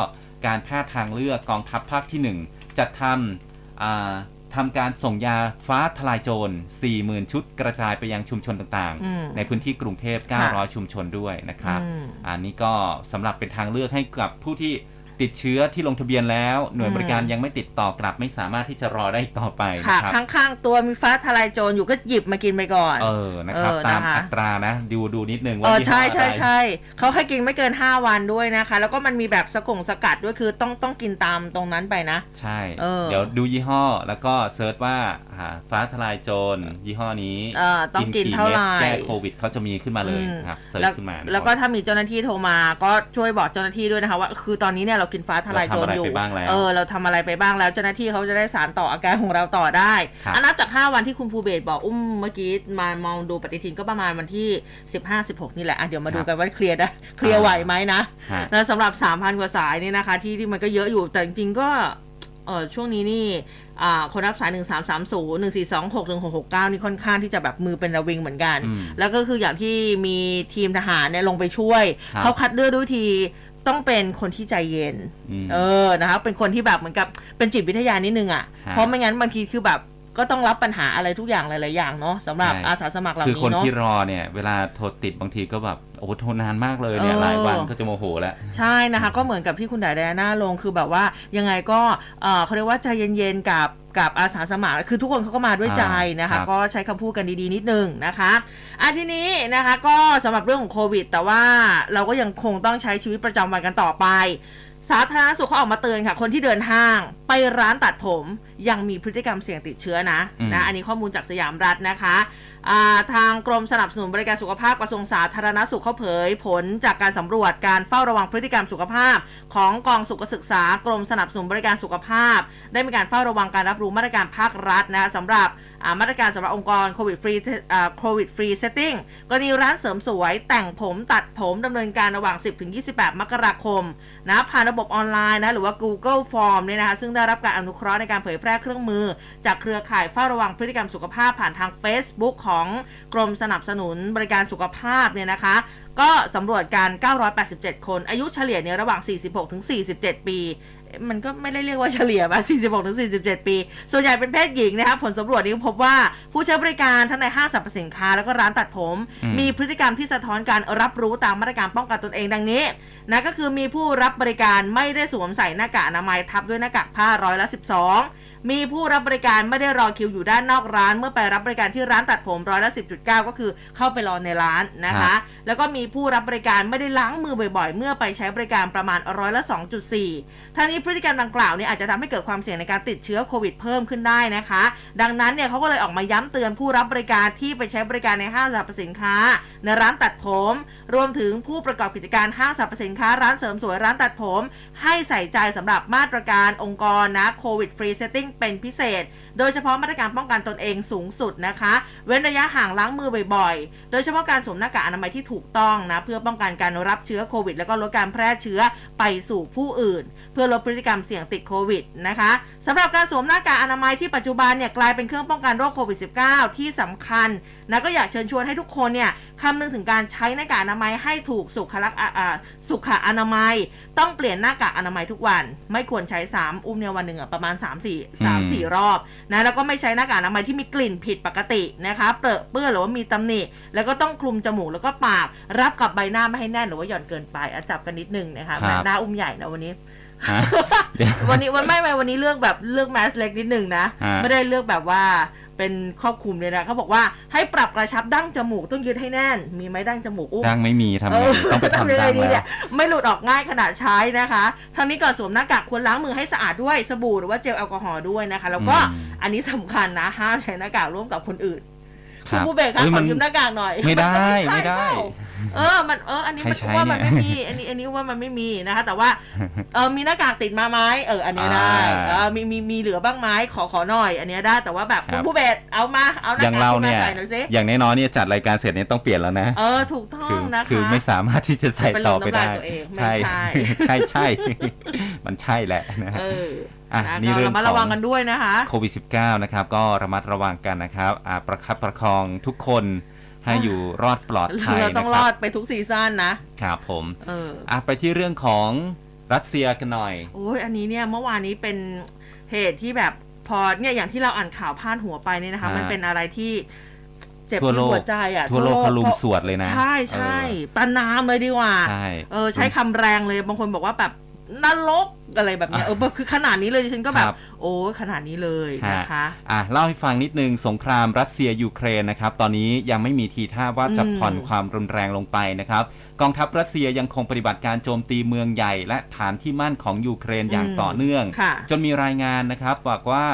การแพทย์ทางเลือกกองทัพภาคที่ 1 จัดทำอ่า ทำการส่งยาฟ้าทลายโจร 40,000 ชุดกระจายไปยังชุมชนต่างอืมๆในพื้นที่กรุงเทพค่ะ900 ชุมชนด้วยนะครับอืมอันนี้ก็สำหรับเป็นทางเลือกให้กับผู้ที่ ติดเชื้อที่ลงทะเบียนแล้ว หน่วยบริการอืมยังไม่ติดต่อกลับ ไม่สามารถที่จะรอได้อีกต่อไปค่ะนะครับข้างๆ ตัวมีฟ้าทลายโจรอยู่ก็หยิบมากินไปก่อน เออนะครับเออตามนะคะอัตรานะดูดูนิดนึงเอว่าอยี่ห้อใช่ใช่อะไรใช่เขาให้กินไม่เกิน 5 วันด้วยนะคะ แล้วก็มันมีแบบสกงสกัดด้วยคือต้องต้องกินตามตรงนั้นไปนะ ใช่เออเดี๋ยวดูยี่ห้อแล้วก็ search ว่าอ่าฟ้าทลายโจรยี่ห้อนี้เออต้องกินเท่าไหร่เม็ดแก้โควิดเขาจะมีขึ้นมาเลยอืมครับเซิร์ชแล้วขึ้นมา แล้วก็ถ้ามีเจ้าหน้าที่โทรมาก็ช่วยบอกเจ้าหน้าที่ด้วยนะคะว่า คือตอนนี้เนี่ยเรากินฟ้าทลายโจรอยู่เราทำอะไรไปบ้างแล้วเออเราทำอะไรไปบ้างแล้วเจ้าหน้าที่เขาจะได้สานต่ออาการของเราต่อได้ครับอันนับจาก 5 วันที่คุณภูเบศบอกอุ้มเมื่อกี้มามองดูปฏิทินก็ประมาณวันที่ 15-16 นี่แหละอะเดี๋ยวมาดูกันว่าเคลียร์ได้เคลียร์ไหวไหมนะฮะนะสำหรับ 3,000 กว่าสายนี่นะคะ ที่ที่มันก็เยอะอยู่แต่จริงๆก็เออช่วงนี้นี่อ่าคนรับสาย 1 3 3 0 1 4 2 6 1 6 6 9 นี่ค่อนข้างที่จะแบบมือเป็นระวิงเหมือนกันอืมแล้วก็คืออย่างที่มีทีมทหารเนี่ยลงไปช่วยครับเขาคัดเลือกด้วยวิธี ต้องเป็นคนที่ใจเย็นอืมเออนะคะเป็นคนที่แบบเหมือนกับเป็นจิตวิทยานิดนึงอะ่ะฮะเพราะไม่งั้นบางทีคือแบบ ก็ต้องรับปัญหาอะไรทุกอย่างหลาย ๆ อย่างเนาะสำหรับใช่อาสาสมัครเหล่าคือนี้คนเนาะที่รอเนี่ยเวลาโทรติดบางทีก็แบบโอ้โหโทรนานมากเลยเนี่ยเออหลายวันก็จะโมโหแล้วใช่นะคะ ก็เหมือนกับที่คุณดายไดอาน่าลงคือแบบว่ายังไงก็เออเขาเรียกว่าใจเย็น ๆ กับกับอาสาสมัครคือทุกคนเขาก็มาด้วยใจนะครัคะบก็ใช้คำพูดกันดี ๆ นิดนึงนะคะอะทีนี้นะคะก็สำหรับเรื่องของโควิด แต่ว่าเราก็ยังคงต้องใช้ชีวิตประจำวันกันต่อไป สาธารณสุขเขาออกมาเตือนค่ะ คนที่เดินห้างไปร้านตัดผมยังมีพฤติกรรมเสี่ยงติดเชื้อนะอืมนะ อันนี้ข้อมูลจากสยามรัฐนะคะอ่าทางกรมสนับสนุนบริการสุขภาพกระทรวงสาธารณสุขเขาเผย ผลจากการสำรวจการเฝ้าระวังพฤติกรรมสุขภาพ ของกองสุขศึกษากรมสนับสนุนบริการสุขภาพ ได้มีการเฝ้าระวังการรับรู้มาตรการภาครัฐนะคะสำหรับอ่ามาตรการสำหรับองค์กรโควิดฟรีCOVID Free Setting กรณีร้านเสริมสวยแต่งผมตัดผมดำเนินการระหว่าง 10-28 มกราคมนะผ่านระบบออนไลน์นะหรือว่า Google Form เนี่ยนะคะซึ่งได้รับการอนุเคราะห์ในการเผยแพร่เครื่องมือ จากเครือข่ายเฝ้าระวังพฤติกรรมสุขภาพผ่านทาง Facebook ของกรมสนับสนุนบริการสุขภาพเนี่ยนะคะ ก็สำรวจการ 987 คน อายุเฉลี่ยเนี่ยระหว่าง 46 ถึง 47 ปีมันก็ไม่ได้เรียกว่าเฉลี่ยมา46 ถึง 47 ปี ส่วนใหญ่เป็นเพศหญิงนะครับผลสำรวจนี้พบว่าผู้ใช้บริการทั้งในห้างสรรพสินค้าแล้วก็ร้านตัดผมอืมมีพฤติกรรมที่สะท้อนการรับรู้ตามมาตรการป้องกันตนเองดังนี้นะก็คือมีผู้รับบริการไม่ได้สวมใส่หน้ากากอนามัยทับด้วยหน้ากากผ้าร้อยละ 12 มีผู้รับบริการไม่ได้รอคิวอยู่ด้านนอกร้าน เมื่อไปรับบริการที่ร้านตัดผมร้อยละ10.9 ก็คือเข้าไปรอในร้านนะครัคะบแล้วก็มีผู้รับบริการไม่ได้ล้างมือบ่อยๆ เมื่อไปใช้บริการประมาณร้อยละ2.4ทั้งนี้พฤติกรรมดังกล่าวเนี่ยอาจจะทำให้เกิดความเสี่ยงในการติดเชื้อโควิดเพิ่มขึ้นได้นะคะ ดังนั้นเนี่ยเขาก็เลยออกมาย้ำเตือนผู้รับบริการที่ไปใช้บริการในห้างสรรพสินค้า ในร้านตัดผมรวมถึงผู้ประกอบกิจการห้างสรรพสินค้าร้านเสริมสวยร้านตัดผม ให้ใส่ใจสำหรับมาตรการองค์กรนะ COVID Free Setting เป็นพิเศษ โดยเฉพาะมาตรการป้องกันตนเองสูงสุดนะคะ เว้นระยะห่างล้างมือบ่อยๆ โดยเฉพาะการสวมหน้ากากอนามัยที่ถูกต้องนะเพื่อป้องกันการรับเชื้อโควิด แล้วก็ลดการแพร่เชื้อไปสู่ผู้อื่น เพื่อลดพฤติกรรมเสี่ยงติดโควิดนะคะสำหรับการสวมหน้ากากอนามัยที่ปัจจุบันเนี่ยกลายเป็นเครื่องป้องกันโรคโควิด -19 ที่สำคัญนะก็อยากเชิญชวนให้ทุกคนเนี่ยคำนึงถึงการใช้หน้ากากอนามัยให้ถูกสุขลักษณ์อ่าอ่าสุขอนามัย ต้องเปลี่ยนหน้ากากอนามัยทุกวัน ไม่ควรใช้ 3 อุ้มเนี่ยวันหนึ่งอะประมาณ 3 4 3 4 รอบนะแล้วก็ไม่ใช้หน้ากากอนามัยที่มีกลิ่นผิดปกตินะคะเปรอะเปื้อนหรือว่ามีตำหนิ แล้วก็ต้องคลุมจมูกแล้วก็ปากรับกับใบหน้าไม่ให้แน่นหรือว่าหย่อนเกินไปอะจับกันนิดนึงนะคะครับแม่หน้าอุ้มใหญ่นะวันนี้ฮะเดี๋ยววันนี้วันไม่ไม่วันนี้เลือกแบบเลือกแมสเล็กนิดนึงนะฮะไม่ได้เลือกแบบว่า เป็นครอบคลุมเลยนะเขาบอกว่าให้ปรับกระชับดั้งจมูกต้องยืดให้แน่น มีไหมดั้งจมูกอุ้มดังไม่มีทำไงต้องไปทำยังดัไงงดีแล้เนี่ยวไม่หลุดออกง่ายขนาดใช้นะคะทั้งนี้ก่อนสวมหน้ากากควรล้างมือให้สะอาดด้วยสบู่หรือว่าเจลแอลกอฮอล์ด้วยนะคะ แล้วก็อืมอันนี้สำคัญนะห้ามใช้หน้ากากร่วมกับคนอื่น คคุณรับผู้เบรกคะเอ้ยขมัอนยืมหน้ากากหน่อยไม่ได้นใช่ไม่ได้เปล่าเออมันเอออันนี้มันใครใช้ว่ามันเนี่ไม่ยมีอันนี้อันนี้ว่ามันไม่มีนะคะ แต่ว่าเออมีหน้ากากติดมาไหมเอออันเนี้ยได้อ่าเออมีมีมีเหลือบ้างไหมขอขอหน่อย อันเนี้ยได้แต่ว่าแบบครัคุณบผู้เบรกเอามาเอาหน้าอย่างกากเราขึ้นเนี่มายใส่หน่อยสิอย่างน้อยๆเนี่ยจัดรายการเสร็จเนี่ยต้องเปลี่ยนแล้วนะเออถูกต้อคืงนะคะคือไม่สามารถที่จะใส่ต่อไปได้เป็นลมน้ำลายตัวเองไม่ใช่ใช่ใช่ใช่มันใช่แหละนะฮะเอออะนะนี่ก็เรื่องระมัดระวังกันด้วยนะคะโควิด -19 นะครับก็ระมัดระวังกันนะครับอ่าประคับประคองทุกคนให้อยู่รอดปลอดภัยเรานะต้องครรัอบดไปทุกซีซั่นนะครับผมเอออะไปที่เรื่องของรัสเซียกันหน่อยโอ้ยอันนี้เนี่ยเมื่อวานนี้เป็นเหตุที่แบบพอเนี่ยอย่างที่เราอ่านข่าวพาดหัวไปเนี่ยนะคะฮะมันเป็นอะไรที่เจ็บทั่วโลที่กหัวใจอะทั่วโลกเขาลุมพราะสวดเลยนะ ใช่ใช่เออประนามเลยดีกว่าใช่เออใช้คำแรงเลยบางคนบอกว่าแบบ นรกอะไรแบบเนี้ยเออคือขนาดนี้เลยดิฉันก็แบครับบโอ้ยขนาดนี้เลยนะคะอะเล่าให้ฟังนิดนึงสงครามรัสเซียยูเครนนะครับ ตอนนี้ยังไม่มีทีท่าว่าจะอืมผ่อนความรุนแรงลงไปนะครับ กองทัพรัสเซียยังคงปฏิบัติการโจมตีเมืองใหญ่ และฐานที่มั่นของยูเครนอย่างต่อเนื่องค่ะจนมีรายงานนะครับบอกว่า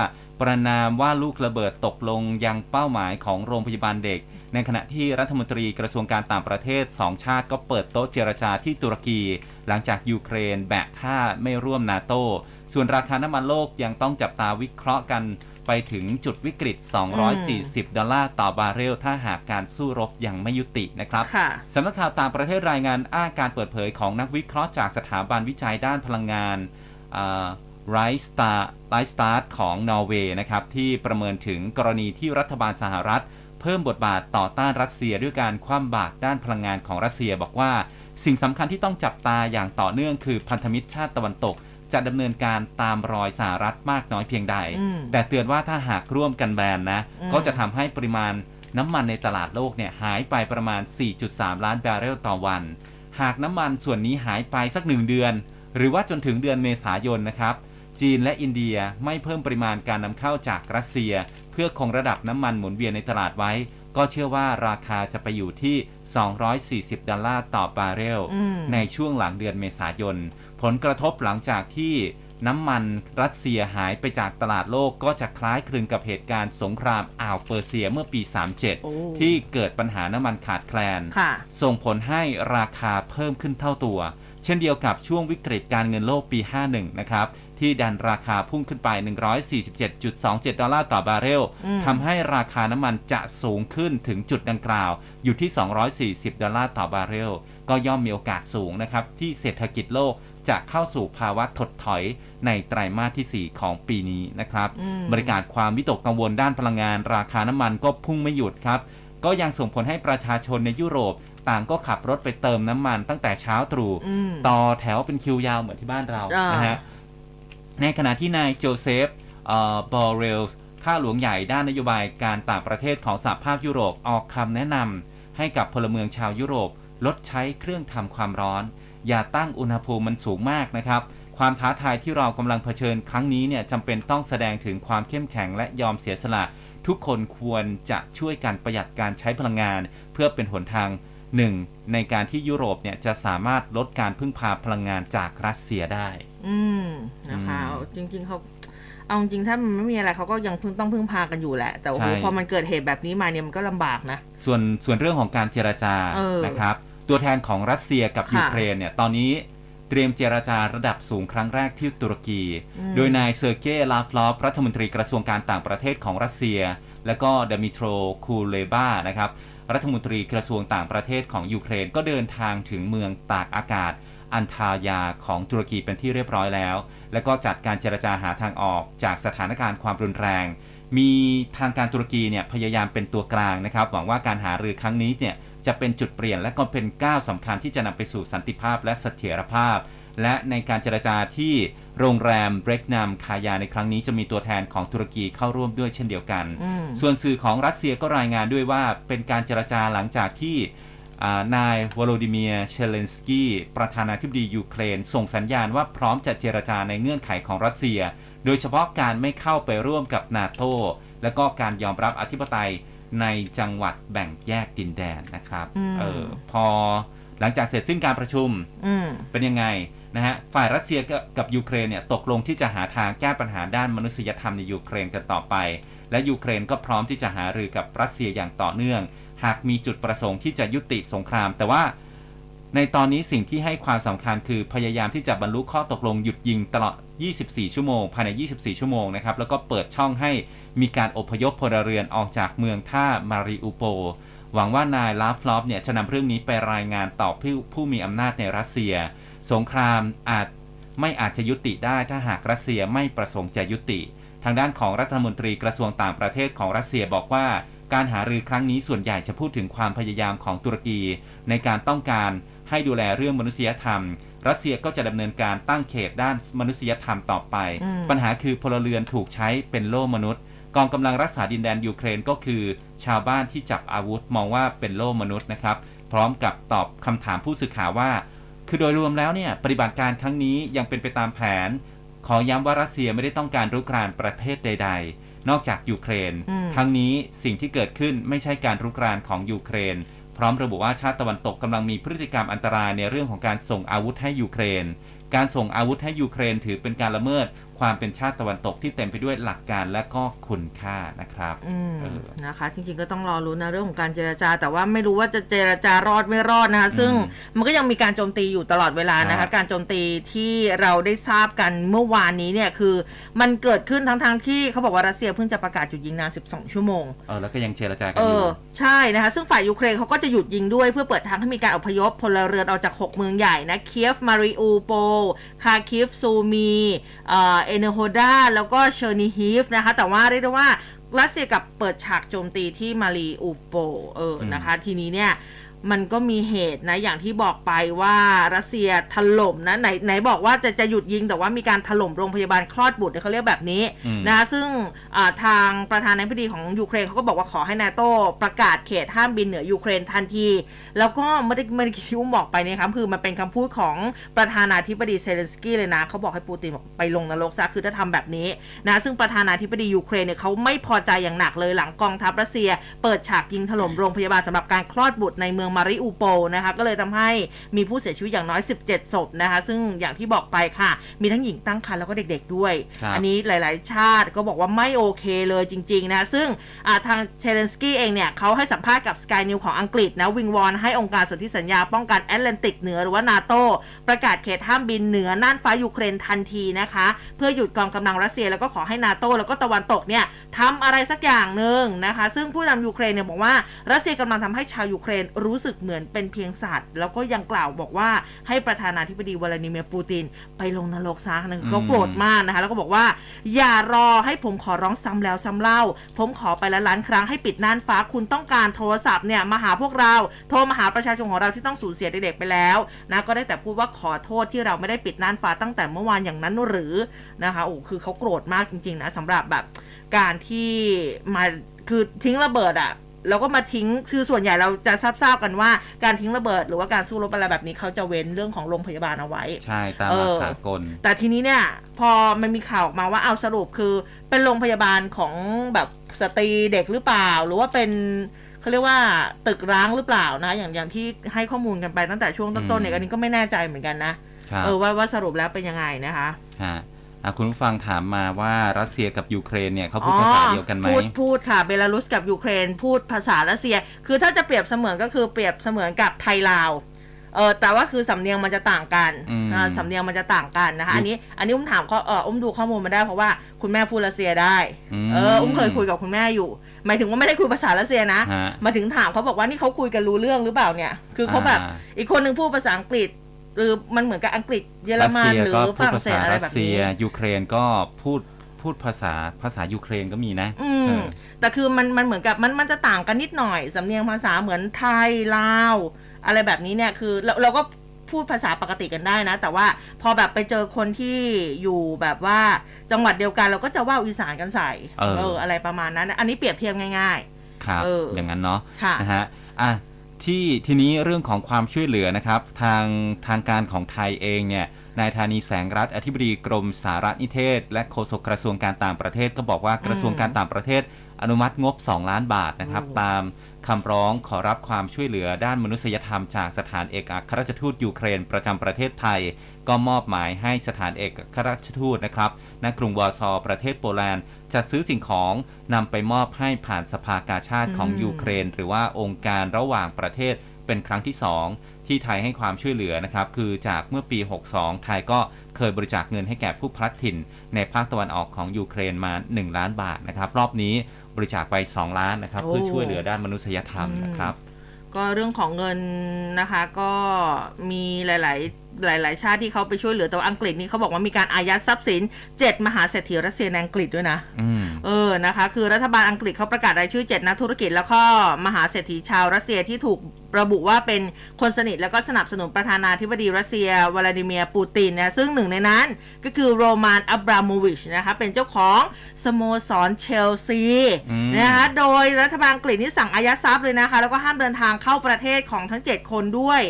ประณามว่าลูกระเบิดตกลงยังเป้าหมายของโรงพยาบาลเด็ก ในขณะที่รัฐมนตรีกระทรวงการต่างประเทศสองชาติก็เปิดโต๊ะเจรจาที่ตุรกี หลังจากยูเครนแบะท่าไม่ร่วมนาโตส่วนราคาน้ำมันโลกยังต้องจับตาวิเคราะห์กันไปถึงจุดวิกฤต 240 ดอลลาร์ต่อบาร์เรล ถ้าหากการสู้รบยังไม่ยุตินะครับค่ะสำนักข่าวต่างประเทศรายงานอ้างการเปิดเผยของนักวิเคราะห์จากสถาบันวิจัยด้านพลังงานไรสตาร์ไรสตาร์ของนอร์เวย์นะครับ ที่ประเมินถึงกรณีที่รัฐบาลสหรัฐ เพิ่มบทบาทต่อต้านรัสเซียด้วยการคว่ำบาตรด้านพลังงานของรัสเซียบอกว่า สิ่งสำคัญที่ต้องจับตาอย่างต่อเนื่องคือพันธมิตรชาติตะวันตก จะดำเนินการตามรอยสหรัฐมากน้อยเพียงใดอืมแต่เตือนว่าถ้าหากร่วมกันแบนนะอืมก็จะทำให้ปริมาณน้ำมันในตลาดโลกเนี่ยหายไปประมาณ 4.3 ล้านบาร์เรลต่อวัน หากน้ำมันส่วนนี้หายไปสักหนึ่งเดือน หรือว่าจนถึงเดือนเมษายนนะครับ จีนและอินเดียไม่เพิ่มปริมาณการนำเข้าจากรัสเซีย เพื่อคงระดับน้ำมันหมุนเวียนในตลาดไว้ ก็เชื่อว่าราคาจะไปอยู่ที่ 240 ดอลลาร์ต่อบาร์เรลอืมในช่วงหลังเดือนเมษายน ผลกระทบหลังจากที่น้ำมันรัสเซียหายไปจากตลาดโลกก็จะคล้ายคลึงกับเหตุการณ์สงครามอ่าวเปอร์เซียเมื่อปีโอ้37 ที่เกิดปัญหาน้ำมันขาดแคลนค่ะส่งผลให้ราคาเพิ่มขึ้นเท่าตัว เช่นเดียวกับช่วงวิกฤตการเงินโลกปี 51 นะครับ ที่ดันราคาพุ่งขึ้นไป 147.27 ดอลลาร์ต่อบาร์เรลอืมทำให้ราคาน้ำมันจะสูงขึ้นถึงจุดดังกล่าว อยู่ที่ 240 ดอลลาร์ต่อบาร์เรล ก็ย่อมมีโอกาสสูงนะครับ ที่เศรษฐกิจโลกจะเข้าสู่ภาวะถดถอยในไตรมาสที่ 4 ของปีนี้นะครับอืมบริการความวิตกกังวลด้านพลังงาน ราคาน้ำมันก็พุ่งไม่หยุดครับ ก็ยังส่งผลให้ประชาชนในยุโรปต่างก็ขับรถไปเติมน้ำมันตั้งแต่เช้าตรู่อืมต่อแถวเป็นคิวยาวเหมือนที่บ้านเราอ่านนะฮะ ในขณะที่นายโจเซฟเอ่อบอเรลข้าหลวงใหญ่ด้านนโยบายการต่างประเทศของสหภาพยุโรปออกคำแนะนำให้กับพลเมืองชาวยุโรป ลดใช้เครื่องทำความร้อน อย่าตั้งอุณหภูมิมันสูงมากนะครับความท้าทายที่เรากำลังเผชิญครั้งนี้เนี่ยจำเป็นต้องแสดงถึงความเข้มแข็งและยอมเสียสละ ทุกคนควรจะช่วยกันประหยัดการใช้พลังงาน เพื่อเป็นหนทาง หนึ่งในการที่ยุโรปเนี่ยจะสามารถลดการพึ่งพาพลังงานจากรัสเซียได้ อืมนะคะอืมจริงๆเขาเอาจริงๆถ้ามันไม่มีอะไรเขาก็ยังพึ่งต้องพึ่งพากันอยู่แหละ แต่โอ้โหใช่พอมันเกิดเหตุแบบนี้มาเนี่ยมันก็ลำบากนะ ส่วนส่วนเรื่องของการเจรจาเออนะครับ ตัวแทนของรัสเซียกับค่ะยูเครนเนี่ยตอนนี้เตรียมเจรจาระดับสูงครั้งแรกที่ตุรกีอืมโดยนายเซอร์เกย์ลาฟลอฟรัฐมนตรีกระทรวงการต่างประเทศของรัสเซีย และก็ดมิโทรคูเลบานะครับ รัฐมนตรีกระทรวงต่างประเทศของยูเครนก็เดินทางถึงเมืองตากอากาศ อันทายาของตุรกีเป็นที่เรียบร้อยแล้ว และก็จัดการเจรจาหาทางออกจากสถานการณ์ความรุนแรง มีทางการตุรกีเนี่ยพยายามเป็นตัวกลางนะครับ หวังว่าการหารือครั้งนี้เนี่ยจะเป็นจุดเปลี่ยนและก็เป็นก้าวสำคัญที่จะนำไปสู่สันติภาพและเสถียรภาพ และในการเจรจาที่โรงแรมเบรกนามคายาในครั้งนี้จะมีตัวแทนของตุรกีเข้าร่วมด้วยเช่นเดียวกันอืมส่วนสื่อของรัสเซียก็รายงานด้วยว่าเป็นการเจรจาหลังจากที่อ่านายโวโลดิเมียร์เซเลนสกี้ประธานาธิบดียูเครน ส่งสัญญาณว่าพร้อมจะเจรจาในเงื่อนไขของรัสเซีย โดยเฉพาะการไม่เข้าไปร่วมกับนาโตและก็การยอมรับอธิปไตยในจังหวัดแบ่งแยกดินแดนนะครับอืมเออพอหลังจากเสร็จสิ้นการประชุมอืมเป็นยังไง นะฮะฝ่ายรัสเซียกับยูเครนเนี่ยตกลงที่จะหาทางแก้ปัญหาด้านมนุษยธรรมในยูเครนกันต่อไป และยูเครนก็พร้อมที่จะหารือกับรัสเซียอย่างต่อเนื่อง หากมีจุดประสงค์ที่จะยุติสงคราม แต่ว่าในตอนนี้สิ่งที่ให้ความสำคัญคือพยายามที่จะบรรลุข้อตกลงหยุดยิงตลอด 24 ชั่วโมง ภายใน 24 ชั่วโมงนะครับ แล้วก็เปิดช่องให้มีการอพยพพลเรือนออกจากเมืองท่ามาริอุโป หวังว่านายลาฟลอฟเนี่ยจะนำเรื่องนี้ไปรายงานต่อผู้ผู้มีอำนาจในรัสเซีย สงครามอาจไม่อาจจะยุติได้ถ้าหากรัสเซียไม่ประสงค์จะยุติ ทางด้านของรัฐมนตรีกระทรวงต่างประเทศของรัสเซียบอกว่า การหารือครั้งนี้ส่วนใหญ่จะพูดถึงความพยายามของตุรกี ในการต้องการให้ดูแลเรื่องมนุษยธรรม รัสเซียก็จะดำเนินการตั้งเขตด้านมนุษยธรรมต่อไปอปัญหาคือพลเรือนถูกใช้เป็นโล่มนุษย์ กองกำลังรักษาดินแดนยูเครนก็คือ ชาวบ้านที่จับอาวุธมองว่าเป็นโล่มนุษย์นะครับ พร้อมกับตอบคำถามผู้สื่อข่าวว่า คือโดยรวมแล้วเนี่ยปฏิบัติการครั้งนี้ยังเป็นไปตามแผน ขอย้ำว่ารัสเซียไม่ได้ต้องการรุกรานประเทศใด ๆ นอกจากยูเครนอืมทั้งนี้สิ่งที่เกิดขึ้นไม่ใช่การรุกรานของยูเครน พร้อมระบุว่าชาติตะวันตกกำลังมีพฤติกรรมอันตรายในเรื่องของการส่งอาวุธให้ยูเครน การส่งอาวุธให้ยูเครนถือเป็นการละเมิด ความเป็นชาติตะวันตกที่เต็มไปด้วยหลักการและก็คุณค่านะครับอืมเออนะคะ จริงๆก็ต้องรอรู้นะเรื่องของการเจรจา แต่ว่าไม่รู้ว่าจะเจรจารอดไม่รอดนะคะ ซึ่งมันก็ยังมีการโจมตีอยู่ตลอดเวลานะครัคะบการโจมตีที่เราได้ทราบกันเมื่อวานนี้เนี่ยคือ มันเกิดขึ้นทั้งๆที่เขาบอกว่ารัสเซียเพิ่งจะประกาศหยุดยิงนาน 12 ชั่วโมงเออแล้วก็ยังเจรจากันเออยู่อใช่นะคะซึ่งฝ่ายยูเครนเขาก็จะหยุดยิงด้วยเพื่อเปิดทางให้มีการอพยพพลเรือนออกจาก 6 เมืองใหญ่นะเคียฟมาริอูโปลคาร์คิฟซูมีเอ่อเอเนโฮดาแล้วก็เชอร์นิฮีฟนะคะ แต่ว่าเรียกได้ว่ารัสเซียกลับเปิดฉากโจมตีที่มาริอูโปลเออนะคะ ทีนี้เนี่ย มันก็มีเหตุนะอย่างที่บอกไปว่ารัสเซียถล่มนะไหนไหนบอกว่าจะจะหยุดยิงแต่ว่ามีการถล่มโรงพยาบาลคลอดบุตรเนี่ยเขาเรียกแบบนี้อืมนะซึ่งอ่าทางประธานาธิบดีของยูเครนเขาก็บอกว่าขอให้นาโตประกาศเขตห้ามบินเหนือยูเครนทันที แล้วก็เมื่อกี้เมื่อกี้ที่อุ้มบอกไปเนี่ยครับคือมันเป็นคำพูดของประธานาธิบดีเซเลนสกี้เลยนะเขาบอกให้ปูตินบอกไปลงนรกซะคือถ้าทำแบบนี้นะซึ่งประธานาธิบดียูเครนเนี่ยเขาไม่พอใจอย่างหนักเลยหลังกองทัพรัสเซีย เปิดฉากยิงถล่มโรงพยาบาลสำหรับการคลอดบุตรในเมืองมาริอูโปลนะคะก็เลยทำให้มีผู้เสียชีวิตอย่างน้อย 17 ศพนะคะซึ่งอย่างที่บอกไปค่ะ มีทั้งหญิงตั้งครรภ์แล้วก็เด็กๆด้วยครับอันนี้หลายๆ ชาติก็บอกว่าไม่โอเคเลยจริงๆนะซึ่งอ่าทางเชเลนสกี้เองเนี่ยเขาให้สัมภาษณ์กับ Sky News ของอังกฤษนะวิงวอนให้องค์การสนธิสัญญาป้องกันแอตแลนติกเหนือหรือว่านาโตประกาศเขตห้ามบินเหนือน่านฟ้ายูเครนทันทีนะคะ เพื่อหยุดกองกำลังรัสเซียแล้วก็ขอให้นาโตแล้วก็ตะวันตกเนี่ยทำอะไรสักอย่างหนึ่งนะคะ ซึ่งผู้นำยูเครนเนี่ยบอกว่ารัสเซียกำลังทำให้ชาวยูเครนรู้รู้สึกเหมือนเป็นเพียงสัตว์ แล้วก็ยังกล่าวบอกว่าให้ประธานาธิบดีวลาดิเมียร์ปูติน ไปลงนรกซะนะเขาโกรธมากนะคะ แล้วก็บอกว่า อย่ารอให้ผมขอร้องซ้ำแล้วซ้ำเล่า ผมขอไปละล้านครั้งให้ปิดน่านฟ้าคุณต้องการโทรศัพท์เนี่ยมาหาพวกเราโทรมาหาประชาชนของเราที่ต้องสูญเสียเด็กๆไปแล้วนะก็ได้แต่พูดว่าขอโทษที่เราไม่ได้ปิดน่านฟ้าตั้งแต่เมื่อวานอย่างนั้นหรือนะคะโอ้คือเขาโกรธมากจริงๆนะสำหรับแบบการที่มาคือทิ้งระเบิดอะ แล้วก็มาทิ้งคือส่วนใหญ่เราจะทราบๆกันว่าการทิ้งระเบิด หรือว่าการสู้รบอะไรแบบนี้เขาจะเว้นเรื่องของโรงพยาบาลเอาไว้ ใช่ตามหลักสากล แต่ทีนี้เนี่ยพอมันมีข่าวออกมาว่าเอาสรุปคือเป็นโรงพยาบาลของแบบสตรีเด็กหรือเปล่า หรือว่าเป็นเขาเรียกว่าตึกร้างหรือเปล่านะ อย่างอย่างที่ให้ข้อมูลกันไปตั้งแต่ช่วงต้นๆเนี่ยอืมอันนี้ก็ไม่แน่ใจเหมือนกันนะครับเออว่าว่าสรุปแล้วเป็นยังไงนะคะฮะอะ คุณผู้ฟังถามมาว่ารัสเซียกับยูเครนเนี่ยเขาพูดภาษาเดียวกันไหมพูดพูดค่ะเบลารุสกับยูเครน พูดภาษารัสเซีย คือถ้าจะเปรียบเสมือนก็คือเปรียบเสมือนกับไทยลาวเออแต่ว่าคือสำเนียงมันจะต่างกันอืมอ่าสำเนียงมันจะต่างกันนะคะยุอันนี้ อันนี้อุ้มถามเขาเอออุ้มดูข้อมูลมาได้เพราะว่าคุณแม่พูดรัสเซียได้อืมเอออุ้มเคยคุยกับคุณแม่อยู่ หมายถึงว่าไม่ได้คุยภาษารัสเซียนะฮะมาถึงถามเขาบอกว่านี่เขาคุยกันรู้เรื่องหรือเปล่าเนี่ย คือเขาแบบอ่าอีกคนหนึ่งพูดภาษาอังกฤษ หรือมันเหมือนกับอังกฤษเยอรรัสมันเซียหรือก็ฝพูดรั่งภาเศษาสอะไรรัสแบบเซีนี้ยยูเครนก็พูดพูดภาษาภาษายูเครนก็มีนะ อืเอมอแต่คือมันมันเหมือนกับมันมันจะต่างกันนิดหน่อย สำเนียงภาษาเหมือนไทยลาว อะไรแบบนี้เนี่ยคือเราเราก็พูดภาษาปกติกันได้นะ แต่ว่าพอแบบไปเจอคนที่อยู่แบบว่าจังหวัดเดียวกันเราก็จะว่าวอีสานกันใส่เอออะไรประมาณนั้น อันนี้เปรียบเทียบง่ายครับเออออย่างนั้นเนาะค่ะนะฮะอะ ที่ทีนี้เรื่องของความช่วยเหลือนะครับ ทางทางการของไทยเองเนี่ยนายธานีแสงรัฐอธิบดีกรมสารนิเทศ และโฆษกกระทรวงการต่างประเทศ ก็บอกว่ากระทรวงการต่างประเทศ อนุมัติงบ 2 ล้านบาทนะครับโอ้ตามคำร้องขอรับความช่วยเหลือด้านมนุษยธรรมจากสถานเอกอัครราชทูตยูเครนประจำประเทศไทย ก็มอบหมายให้สถานเอกอัครราชทูตนะครับณกรุงวอร์ซอประเทศโปแลนด์ จัดซื้อสิ่งของนำไปมอบให้ผ่านสภากาชาติของอืมยูเครน หรือว่าองค์การระหว่างประเทศเป็นครั้งที่ 2 ที่ไทยให้ความช่วยเหลือนะครับ คือจากเมื่อปี 62 ไทยก็เคยบริจาคเงินให้แก่ผู้พลัดถิ่น ในภาคตะวันออกของยูเครนมา 1 ล้านบาทนะครับ รอบนี้บริจาคไป 2 ล้านนะครับโอ้เพื่อช่วยเหลือด้านมนุษยธรรมนะครับ ก็เรื่องของเงินนะคะก็มีหลาย ๆหลาย ๆ ชาติที่เขาไปช่วยเหลือแต่ว่าอังกฤษนี่เขาบอกว่ามีการอายัดทรัพย์สิน7มหาเศรษฐีรัสเซียในอังกฤษด้วยนะอืมเออนะคะ คือรัฐบาลอังกฤษเขาประกาศรายชื่อ7นักธุรกิจแล้วก็มหาเศรษฐีชาวรัสเซียที่ถูกระบุว่าเป็นคนสนิทแล้วก็สนับสนุนประธานาธิบดีรัสเซียวลาดิเมียร์ปูตินนะซึ่งหนึ่งในนั้นก็คือโรมานอับราโมวิชนะคะเป็นเจ้าของสโมสรเชลซีอืมนะคะโดยรัฐบาลอังกฤษนี่สั่งอายัดทรัพย์เลยนะคะ แล้วก็ห้ามเดินทางเข้าประเทศของทั้ง 7 คนด้วย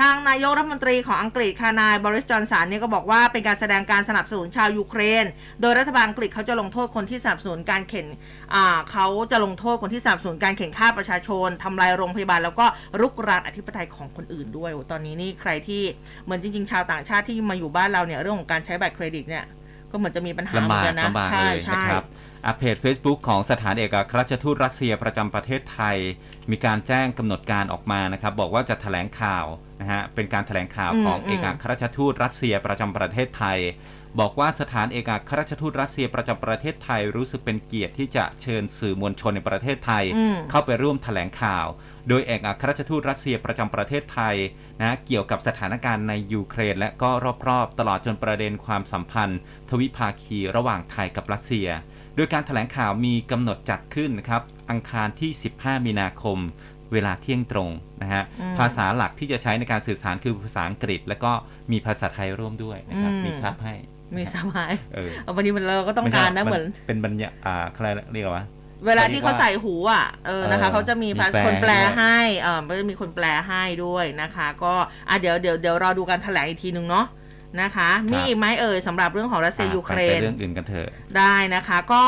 ทางนายกรัฐมนตรีของอังกฤษค่ะนายบอริสจอห์นสันเนี่ยก็บอกว่าเป็นการแสดงการสนับสนุนชาวยูเครน โดยรัฐบาลอังกฤษเขาจะลงโทษคนที่สนับสนุนการเข็นอ่าเขาจะลงโทษคนที่สนับสนุนการเข็นฆ่าประชาชนทำลายโรงพยาบาลแล้วก็รุกรานอธิปไตยของคนอื่นด้วยโอ้ตอนนี้นี่ใครที่เหมือนจริง ๆ ชาวต่างชาติที่มาอยู่บ้านเราเนี่ยเรื่องของการใช้บัตรเครดิตเนี่ยก็เหมือนจะมีปัญหาเหมืลำอนบากกันนะลำบากใช่เลยใช่นะครับ อะเพจ Facebook ของสถานเอกอัครราชทูตรัสเซียประจำประเทศไทย มีการแจ้งกำหนดการออกมานะครับ บอกว่าจะแถลงข่าวนะฮะเป็นการแถลงข่าวอืมของอืมเอกอัครราชทูตรัสเซียประจำประเทศไทย บอกว่าสถานเอกอัครราชทูตรัสเซียประจำประเทศไทย รู้สึกเป็นเกียรติที่จะเชิญสื่อมวลชนในประเทศไทยอืมเข้าไปร่วมแถลงข่าว โดยเอกอัครราชทูตรัสเซียประจำประเทศไทยนะเกี่ยวกับสถานการณ์ในยูเครน และก็รอบๆ ตลอดจนประเด็นความสัมพันธ์ ทวิภาคีระหว่างไทยกับรัสเซีย โดยการแถลงข่าวมีกำหนดจัดขึ้นนะครับ อังคารที่ 15 มีนาคม เวลาเที่ยงตรงนะฮะอืมภาษาหลักที่จะใช้ในการสื่อสารคือภาษาอังกฤษ แล้วก็มีภาษาไทยร่วมด้วยนะครับอืมมีซับให้ มีสบายเออเอาวันนี้มันเราก็ต้องไใช่การนะเหมือน เป็นบรรยาอ่าอะไรเรียกว่าเวลาที่เขาใส่หูอะ เออ นะคะเออเขาจะมีมีแปลคนแปลด้วยให้ เออมันจะมีคนแปลให้ด้วยนะคะ ก็ อะ เดี๋ยว เดี๋ยว เดี๋ยวรอดูการแถลงอีกทีนึงเนาะ นะคะ มีอีกไหมเอ่ยสำหรับเรื่องของรัสเซียอะยูเครไปนเรื่องอื่นกันเถอะได้นะคะ ก็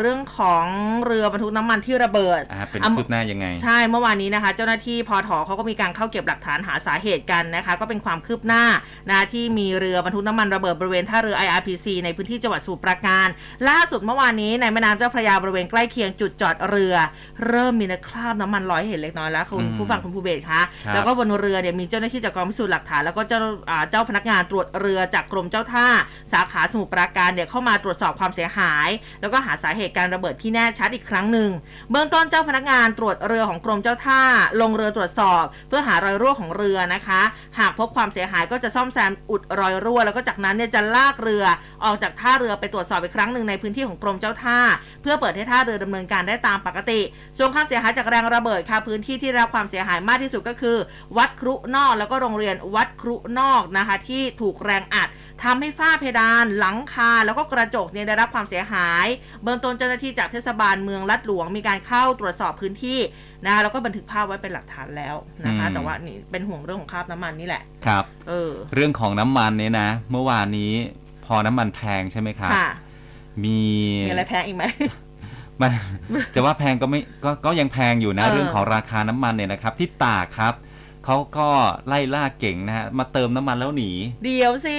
เรื่องของเรือบรรทุกน้ำมันที่ระเบิดอ่าเป็นอะคืบหน้ายังไง ใช่เมื่อวานนี้นะคะ เจ้าหน้าที่พอถอเขาก็มีการเข้าเก็บหลักฐานหาสาเหตุกันนะคะ ก็เป็นความคืบหน้านะที่มีเรือบรรทุกน้ำมันระเบิดบริเวณท่าเรือ IRPC ในพื้นที่จังหวัดสมุทรปราการ ล่าสุดเมื่อวานนี้ในแม่น้ำเจ้าพระยาบริเวณใกล้เคียงจุดจอดเรือ เริ่มมีคราบน้ำมันลอยให้เห็นเล็กน้อยแล้วคุณอืมผู้ฟังคุณผู้เบศคะครับแล้วก็บนเรือเนี่ยมีเจ้าหน้าที่จากกองพิสูจน์หลักฐานแล้วก็เจ้าอ่าเจ้าพนักงานตรวจเรือจากกรมเจ้าท่า สาขาสมุทรปราการเนี่ยเข้ามาตรวจสอบความเสียหาย แล้วก็หาสาเหตุการระเบิดที่แน่ชัดอีกครั้งหนึ่งเบื้องต้นเจ้าพนักงานตรวจเรือของกรมเจ้าท่า ลงเรือตรวจสอบ เพื่อหารอยรั่วของเรือนะคะ หากพบความเสียหายก็จะซ่อมแซมอุดรอยรั่ว แล้วก็จากนั้นเนี่ยจะลากเรือออกจากท่าเรือไปตรวจสอบอีกครั้งหนึ่งในพื้นที่ของกรมเจ้าท่า เพื่อเปิดให้ท่าเรือดำเนินการได้ตามปกติ ส่วนความเสียหายจากแรงระเบิดค่ะพื้นที่ที่ได้รับความเสียหายมากที่สุดก็คือ วัดครุนอกแล้วก็โรงเรียนวัดครุนอกนะคะที่ถูกแรงอัดทำให้ฝ้าเพดาน หลังคา แล้วก็กระจกเนี่ยได้รับความเสียหาย เบื้องต้นเจ้าหน้าที่จากเทศบาลเมืองลัดหลวงมีการเข้าตรวจสอบพื้นที่นะคะแล้วก็บันทึกภาพไว้เป็นหลักฐานแล้วนะคะอืมแต่ว่านี่เป็นห่วงเรื่องของคราบน้ำมันนี่แหละครับ เออ เรื่องของน้ำมันเนี่ยนะ เมื่อวานนี้พอน้ำมันแพงใช่ไหมครับค่ะมีมีอะไรแพงอีกไหมมันจะว่าแพงก็ไม่ก็ก็ยังแพงอยู่นะเออเรื่องของราคาน้ำมันเนี่ยนะครับ ที่ตากครับ เขาก็ไล่ล่าเก่งนะฮะ มาเติมน้ำมันแล้วหนี เดี๋ยวสิ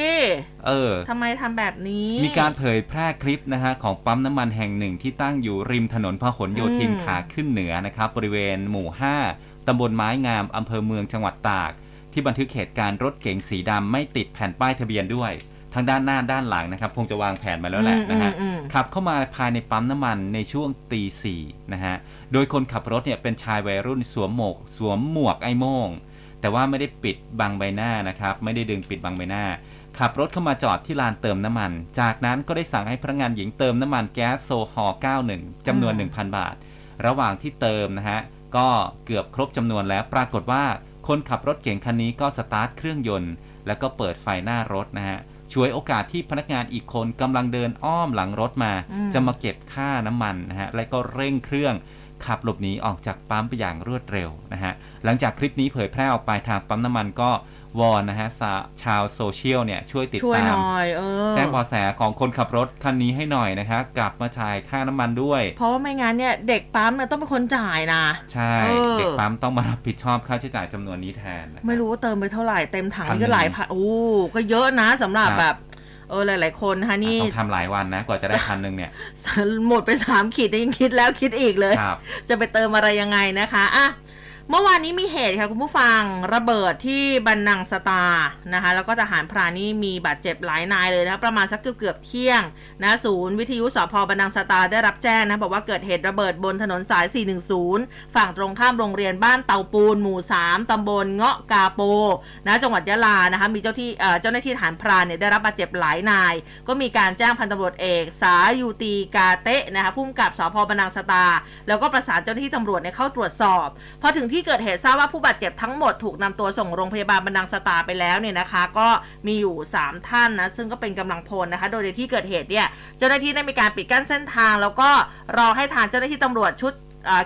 เออทำไมทำแบบนี้ มีการเผยแพร่คลิปนะฮะ ของปั๊มน้ำมันแห่งหนึ่งที่ตั้งอยู่ริมถนนพหลโยธินอืมขาขึ้นเหนือนะครับ บริเวณหมู่ 5ตำบลไม้งามอำเภอเมืองจังหวัดตาก ที่บันทึกเหตุการณ์รถเก๋งสีดำไม่ติดแผ่นป้ายทะเบียนด้วยทั้งด้านหน้าด้านหลังนะครับคงจะวางแผนมาแล้วแหละนะฮะอืมอืมอืมขับเข้ามาภายในปั๊มน้ำมันในช่วงตีสี่นะฮะโดยคนขับรถเนี่ยเป็นชายวัยรุ่นสวมหมวก สวมหมวกไอ้โม่ง แต่ว่าไม่ได้ปิดบังใบหน้านะครับ ไม่ได้ดึงปิดบังใบหน้า ขับรถเข้ามาจอดที่ลานเติมน้ำมัน จากนั้นก็ได้สั่งให้พนักงานหญิงเติมน้ำมันแก๊สโซฮอล์91จำนวนอืม1,000 บาท ระหว่างที่เติมนะฮะ ก็เกือบครบจำนวนแล้ว ปรากฏว่าคนขับรถเก่งคันนี้ก็สตาร์ทเครื่องยนต์ แล้วก็เปิดไฟหน้ารถนะฮะช่วยโอกาสที่พนักงานอีกคนกำลังเดินอ้อมหลังรถมาอืมจะมาเก็บค่าน้ำมันนะฮะ และก็เร่งเครื่อง ขับหลบหนีออกจากปั๊มไปอย่างรวดเร็วนะฮะหลังจากคลิปนี้เผยแพร่ออกไปทางปั๊มน้ำมันก็วอนนะฮะสาชาวโซเชียลเนี่ยช่วยติดช่วยตาหมน่อยเออแจ้งเบาะแสของคนขับรถคันนี้ให้หน่อยนะครับกลับมาจ่ายค่าน้ำมันด้วย เพราะว่าไม่งั้นเนี่ยเด็กปั๊มเนี่ยต้องเป็นคนจ่ายนะใช่เออเด็กปั๊มต้องมารับผิดชอบค่าใช้จ่ายจำนวนนี้แทนนะครับไม่รู้ว่าเติมไปเท่าไหร่เต็มถังพันนี่ก็หลายพันโอ้ก็เยอะนะสำหรับครับแบบ เออหลาย ๆ คนนะคะนี่ต้องทำหลายวันนะกว่าจะได้พันหนึ่งเนี่ยหมดไปสามขีดยังคิดแล้วคิดอีกเลยครับจะไปเติมอะไรยังไงนะคะอะ เมื่อวานนี้มีเหตุค่ะคุณผู้ฟังระเบิดที่บันนังสตานะคะแล้วก็ทหารพรานนี่มีบาดเจ็บหลายนายเลยนะะประมาณสักเกือบเกือบเที่ยงนะศูนย์วิทยุสพบันนังสตาได้รับแจ้งนะบอกว่าเกิดเหตุระเบิดบนถนนสาย 410 ฝั่งตรงข้ามโรงเรียนบ้านเตาปูน หมู่ 3 ตำบลเงาะกาโปนะจังหวัดยะลานะคะมีเจ้าที่เจ้าหน้าที่ทหารพรานเนี่ยได้รับบาดเจ็บหลายนาย ก็มีการแจ้งพันตำรวจเอกสายูตีกาเตะนะคะผู้กำกับสพบันนังสตา แล้วก็ประสานเจ้าหน้าที่ตำรวจเนี่ยเข้าตรวจสอบพอถึงที่ที่เกิดเหตุทราบว่าผู้บาดเจ็บทั้งหมดถูกนำตัวส่งโรงพยาบาลบันดังสตาไปแล้วเนี่ยนะคะ ก็มีอยู่ 3 ท่านนะ ซึ่งก็เป็นกำลังพลนะคะ โดยในที่เกิดเหตุเนี่ย เจ้าหน้าที่ได้มีการปิดกั้นเส้นทาง แล้วก็รอให้ทางเจ้าหน้าที่ตำรวจชุด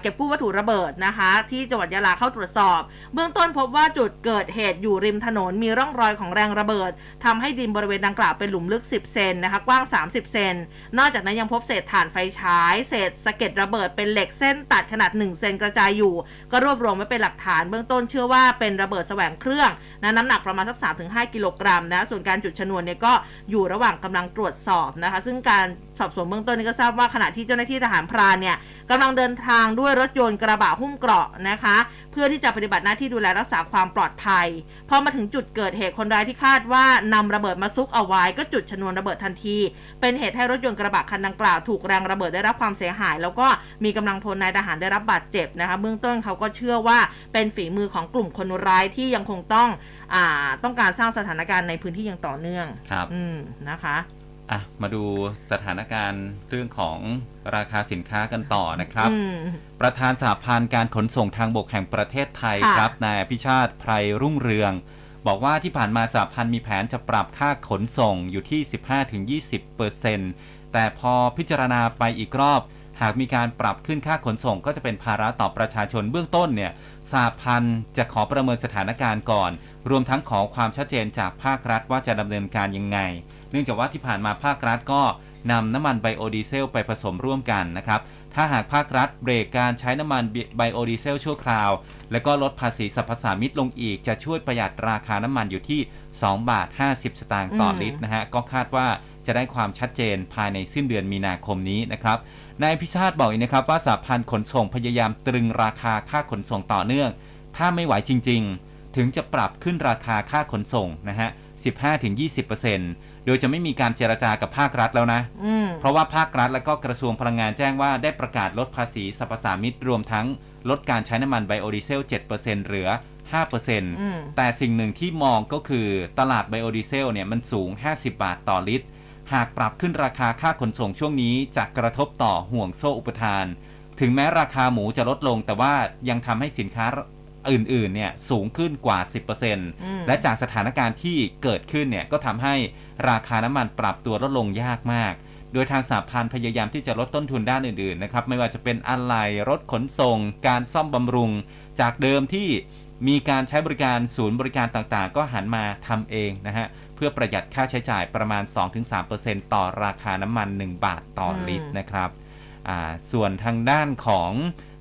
เก็บกู้วัตถุระเบิดนะคะ ที่จังหวัดยะลาเข้าตรวจสอบ เบื้องต้นพบว่าจุดเกิดเหตุอยู่ริมถนนมีร่องรอยของแรงระเบิดทำให้ดินบริเวณดังกล่าวเป็นหลุมลึก 10 เซนนะคะ กว้าง 30 เซน นอกจากนั้นยังพบเศษถ่านไฟฉาย เศษสะเก็ดระเบิดเป็นเหล็กเส้นตัดขนาด 1 เซนกระจายอยู่ ก็รวบรวมไว้เป็นหลักฐาน เบื้องต้นเชื่อว่าเป็นระเบิดแสวงเครื่องนะน้ำหนักประมาณสัก 3-5 กิโลกรัมนะ ส่วนการจุดชนวนเนี่ยก็อยู่ระหว่างกำลังตรวจสอบนะคะ ซึ่งการสอบสวนเบื้องต้นนี่ก็ทราบว่าขณะที่เจ้าหน้าที่ทหารพรานเนี่ยกำลังเดินทางด้วยรถยนต์กระบะหุ้มเกราะนะคะ เพื่อที่จะปฏิบัติหน้าที่ดูแลรักษาความปลอดภัยพอมาถึงจุดเกิดเหตุคนร้ายที่คาดว่านำระเบิดมาซุกเอาไว้ก็จุดชนวนระเบิดทันที เป็นเหตุให้รถยนต์กระบะคันดังกล่าวถูกแรงระเบิดได้รับความเสียหาย แล้วก็มีกำลังพลนายทหารได้รับบาดเจ็บนะคะเบื้องต้นเขาก็เชื่อว่าเป็นฝีมือของกลุ่มคนร้ายที่ยังคงต้องอ่าต้องการสร้างสถานการณ์ในพื้นที่อย่างต่อเนื่องครับอืมนะคะ อะมาดูสถานการณ์เรื่องของราคาสินค้ากันต่อนะครับอืมประธานสหพันธ์การขนส่งทางบกแห่งประเทศไทยค่ะครับนายอภิชาติไพรรุ่งเรือง บอกว่าที่ผ่านมาสหพันธ์มีแผนจะปรับค่าขนส่งอยู่ที่ 15-20เปอร์เซ็นต์แต่พอพิจารณาไปอีกรอบ หากมีการปรับขึ้นค่าขนส่งก็จะเป็นภาระต่อประชาชนเบื้องต้นเนี่ยสหพันธ์จะขอประเมินสถานการณ์ก่อน รวมทั้งขอความชัดเจนจากภาครัฐว่าจะดำเนินการยังไง เนื่องจากว่าที่ผ่านมาภาครัฐก็นำน้ำมันไบโอดีเซลไปผสมร่วมกันนะครับ ถ้าหากภาครัฐเบรกการใช้น้ำมันไบโอดีเซลชั่วคราว และก็ลดภาษีสรรพสามิตลงอีก จะช่วยประหยัดราคาน้ำมันอยู่ที่ 2 บาท 50 สตางค์ต่ออมลิตรนะฮะ ก็คาดว่าจะได้ความชัดเจนภายในสิ้นเดือนมีนาคมนี้นะครับ นายพิชาติบอกอีกนะครับว่าสหพันธ์ขนส่งพยายามตรึงราคาค่าขนส่งต่อเนื่อง ถ้าไม่ไหวจริง ๆ ถึงจะปรับขึ้นราคาค่าขนส่งนะฮะ 15-20% โดยจะไม่มีการเจรจากับภาครัฐแล้วนะ อืมเพราะว่าภาครัฐและก็กระทรวงพลังงานแจ้งว่าได้ประกาศลดภาษีสรรพสามิตรวมทั้งลดการใช้น้ำมันไบโอดีเซล 7%เหลือ5%อืมแต่สิ่งหนึ่งที่มองก็คือตลาดไบโอดีเซลเนี่ยมันสูง 50 บาทต่อลิตร หากปรับขึ้นราคาค่าขนส่งช่วงนี้จะกระทบต่อห่วงโซ่อุปทาน ถึงแม้ราคาหมูจะลดลงแต่ว่ายังทำให้สินค้า อื่นๆเนี่ยสูงขึ้นกว่า 10%และจากสถานการณ์ที่เกิดขึ้นเนี่ยก็ทำให้ราคาน้ำมันปรับตัวลดลงยากมาก โดยทางสาพันธ์พยายามที่จะลดต้นทุนด้านอื่นๆนะครับไม่ว่าจะเป็นอะไหล่รถขนส่ง การซ่อมบำรุง จากเดิมที่มีการใช้บริการศูนย์บริการต่างๆ ก็หันมาทำเองนะฮะเพื่อประหยัดค่าใช้จ่ายประมาณ 2-3%ต่อราคาน้ำมัน 1 บาทต่อลิตรนะครับอ่าส่วนทางด้านของ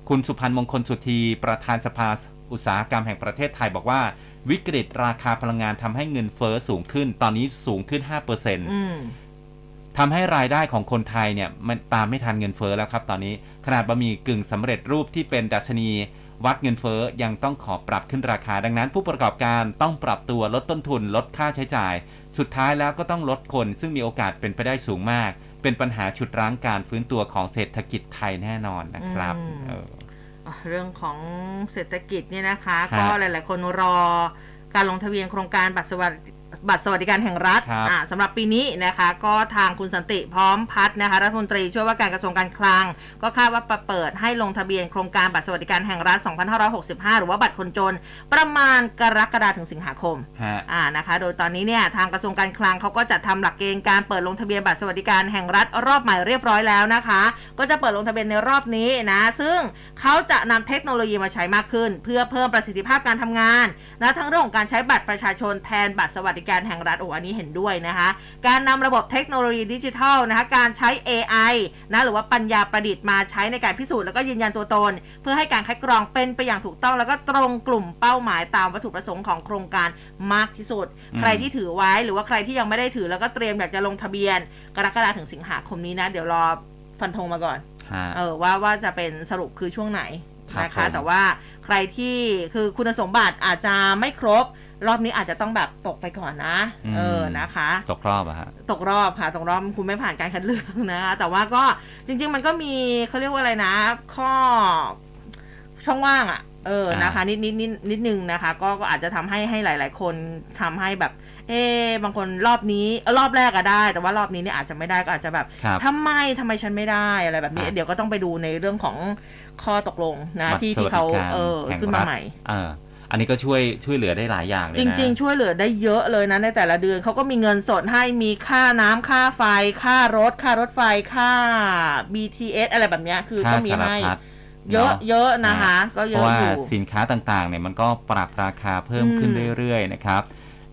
คุณสุพันธ์มงคลสุธีประธานสภา อุตสาหกรรมแห่งประเทศไทยบอกว่า วิกฤตราคาพลังงานทำให้เงินเฟอ้อสูงขึ้น ตอนนี้สูงขึ้น5%อืมทำให้รายได้ของคนไทยเนี่ยมันตามไม่ทันเงินเฟ้อแล้วครับตอนนี้ขนาดบะหมี่กึ่งสำเร็จรูปที่เป็นดัชนี วัดเงินเฟ้อยังต้องขอปรับขึ้นราคา ดังนั้น ผู้ประกอบการต้องปรับตัวลดต้นทุน ลดค่าใช้จ่าย สุดท้ายแล้วก็ต้องลดคน ซึ่งมีโอกาสเป็นไปได้สูงมาก เป็นปัญหาฉุดรั้งการฟื้นตัวของเศรษฐกิจไทยแน่นอนนะครับอืม เอออะเรื่องของเศรษฐกิจเนี่ยนะคะฮะก็หลาย ๆ คนรอการลงทะเบียนโครงการบัตรสวัสดิ บัตรสวัสดิการแห่งรัฐครับอ่าสำหรับปีนี้นะคะ ก็ทางคุณสันติพร้อมพัฒน์นะคะรัฐมนตรีช่วยว่าการกระทรวงการคลัง ก็คาดว่าจะเปิดให้ลงทะเบียนโครงการบัตรสวัสดิการแห่งรัฐ 2565 หรือว่าบัตรคนจน ประมาณกรกฎาคมถึงสิงหาคมฮะ อ่านะคะ โดยตอนนี้เนี่ยทางกระทรวงการคลังเขาก็จัดทำหลักเกณฑ์การเปิดลงทะเบียนบัตรสวัสดิการแห่งรัฐรอบใหม่เรียบร้อยแล้วนะคะ ก็จะเปิดลงทะเบียนในรอบนี้นะ ซึ่งเขาจะนำเทคโนโลยีมาใช้มากขึ้น เพื่อเพิ่มประสิทธิภาพการทำงานนะทั้งเรื่องของการใช้บัตรประชาชนแทนบัตรสวัสดิการแห่งรัฐโอ้อันนี้เห็นด้วยนะคะ การนำระบบเทคโนโลยีดิจิทัลนะคะการใช้ AI นะหรือว่าปัญญาประดิษฐ์มาใช้ในการพิสูจน์แล้วก็ยืนยันตัวตน เพื่อให้การคัดกรองเป็นไปอย่างถูกต้องแล้วก็ตรงกลุ่มเป้าหมายตามวัตถุประสงค์ของโครงการมากที่สุดอืมใครที่ถือไว้หรือว่าใครที่ยังไม่ได้ถือแล้วก็เตรียมอยากจะลงทะเบียน กรกฎาคมถึงสิงหาคมนี้นะ เดี๋ยวรอฟันธงมาก่อนฮะเออว่าว่าจะเป็นสรุปคือช่วงไหนครับนะคะผมแต่ว่าใครที่คือคุณสมบัติอาจจะไม่ครบ รอบนี้อาจจะต้องแบบตกไปก่อนนะ เออนะคะ ตกรอบอะฮะตกรอบค่ะตกรอบคุณไม่ผ่านการคัดเลือกนะคะแต่ว่าก็จริง ๆ มันก็มีเขาเรียกว่าอะไรนะ ข้อช่องว่างอะ่ะเอออ่านนะคะ นิดนิดนิดนิดนึงนะคะ ก็ก็อาจจะทำให้ให้หลาย ๆ คนทำให้แบบเออบางคนรอบนี้เออรอบแรกอะได้ แต่ว่ารอบนี้เนี่ยอาจจะไม่ได้ก็อาจจะแบบครับทำไมทำไมฉันไม่ได้อะไรแบบนี้อะเดี๋ยวก็ต้องไปดูในเรื่องของข้อตกลงนะบัตรที่สวัที่สดิเขาการเออแห่งขึ้นมารัฐใหม่เอออันนี้ก็ช่วยช่วยเหลือได้หลายอย่างเลยจนะริง ๆ ช่วยเหลือได้เยอะเลยนะในแต่ละเดือนเขาก็มีเงินสดให้มีค่าน้ำค่าไฟ ค่ารถ ค่ารถไฟค่า BTS อะไรแบบเนี้ยคือค่าก็มีสารให้พัดเยอะนเยอะนะคะ ก็เพเยราะอะว่าอยู่ สินค้าต่างๆเนี่ยมันก็ปรับราคาเพิ่มอืมขึ้นเรื่อยๆนะครับ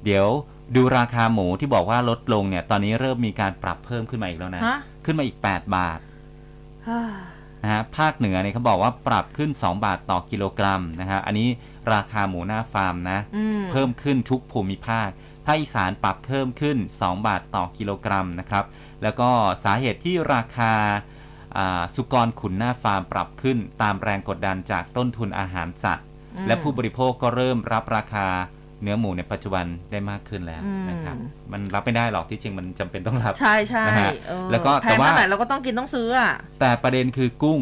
เดี๋ยวดูราคาหมูที่บอกว่าลดลงเนี่ยตอนนี้เริ่มมีการปรับเพิ่มขึ้นมาอีกแล้วนะ ฮะขึ้นมาอีก 8 บาทฮ่านะฮะภาคเหนือเนี่ยเขาบอกว่าปรับขึ้น 2 บาทต่อกิโลกรัมนะฮะอันนี้ ราคาหมูหน้าฟาร์มนะอืมเพิ่มขึ้นทุกภูมิภาคภาคอีสานปรับเพิ่มขึ้น 2 บาทต่อกิโลกรัมนะครับ แล้วก็สาเหตุที่ราคาอ่าสุกรขุนหน้าฟาร์มปรับขึ้น ตามแรงกดดันจากต้นทุนอาหารสัตว์อืมและผู้บริโภคก็เริ่มรับราคาเนื้อหมูในปัจจุบันได้มากขึ้นแล้วอืมนะครับ มันรับไม่ได้หรอกที่จริงมันจำเป็นต้องรับ ใช่ใช่นะฮะเออแล้วก็แพแต่งว่าเท่าไหร่เราก็ต้องกินต้องซื้ออะแต่ประเด็นคือกุ้ง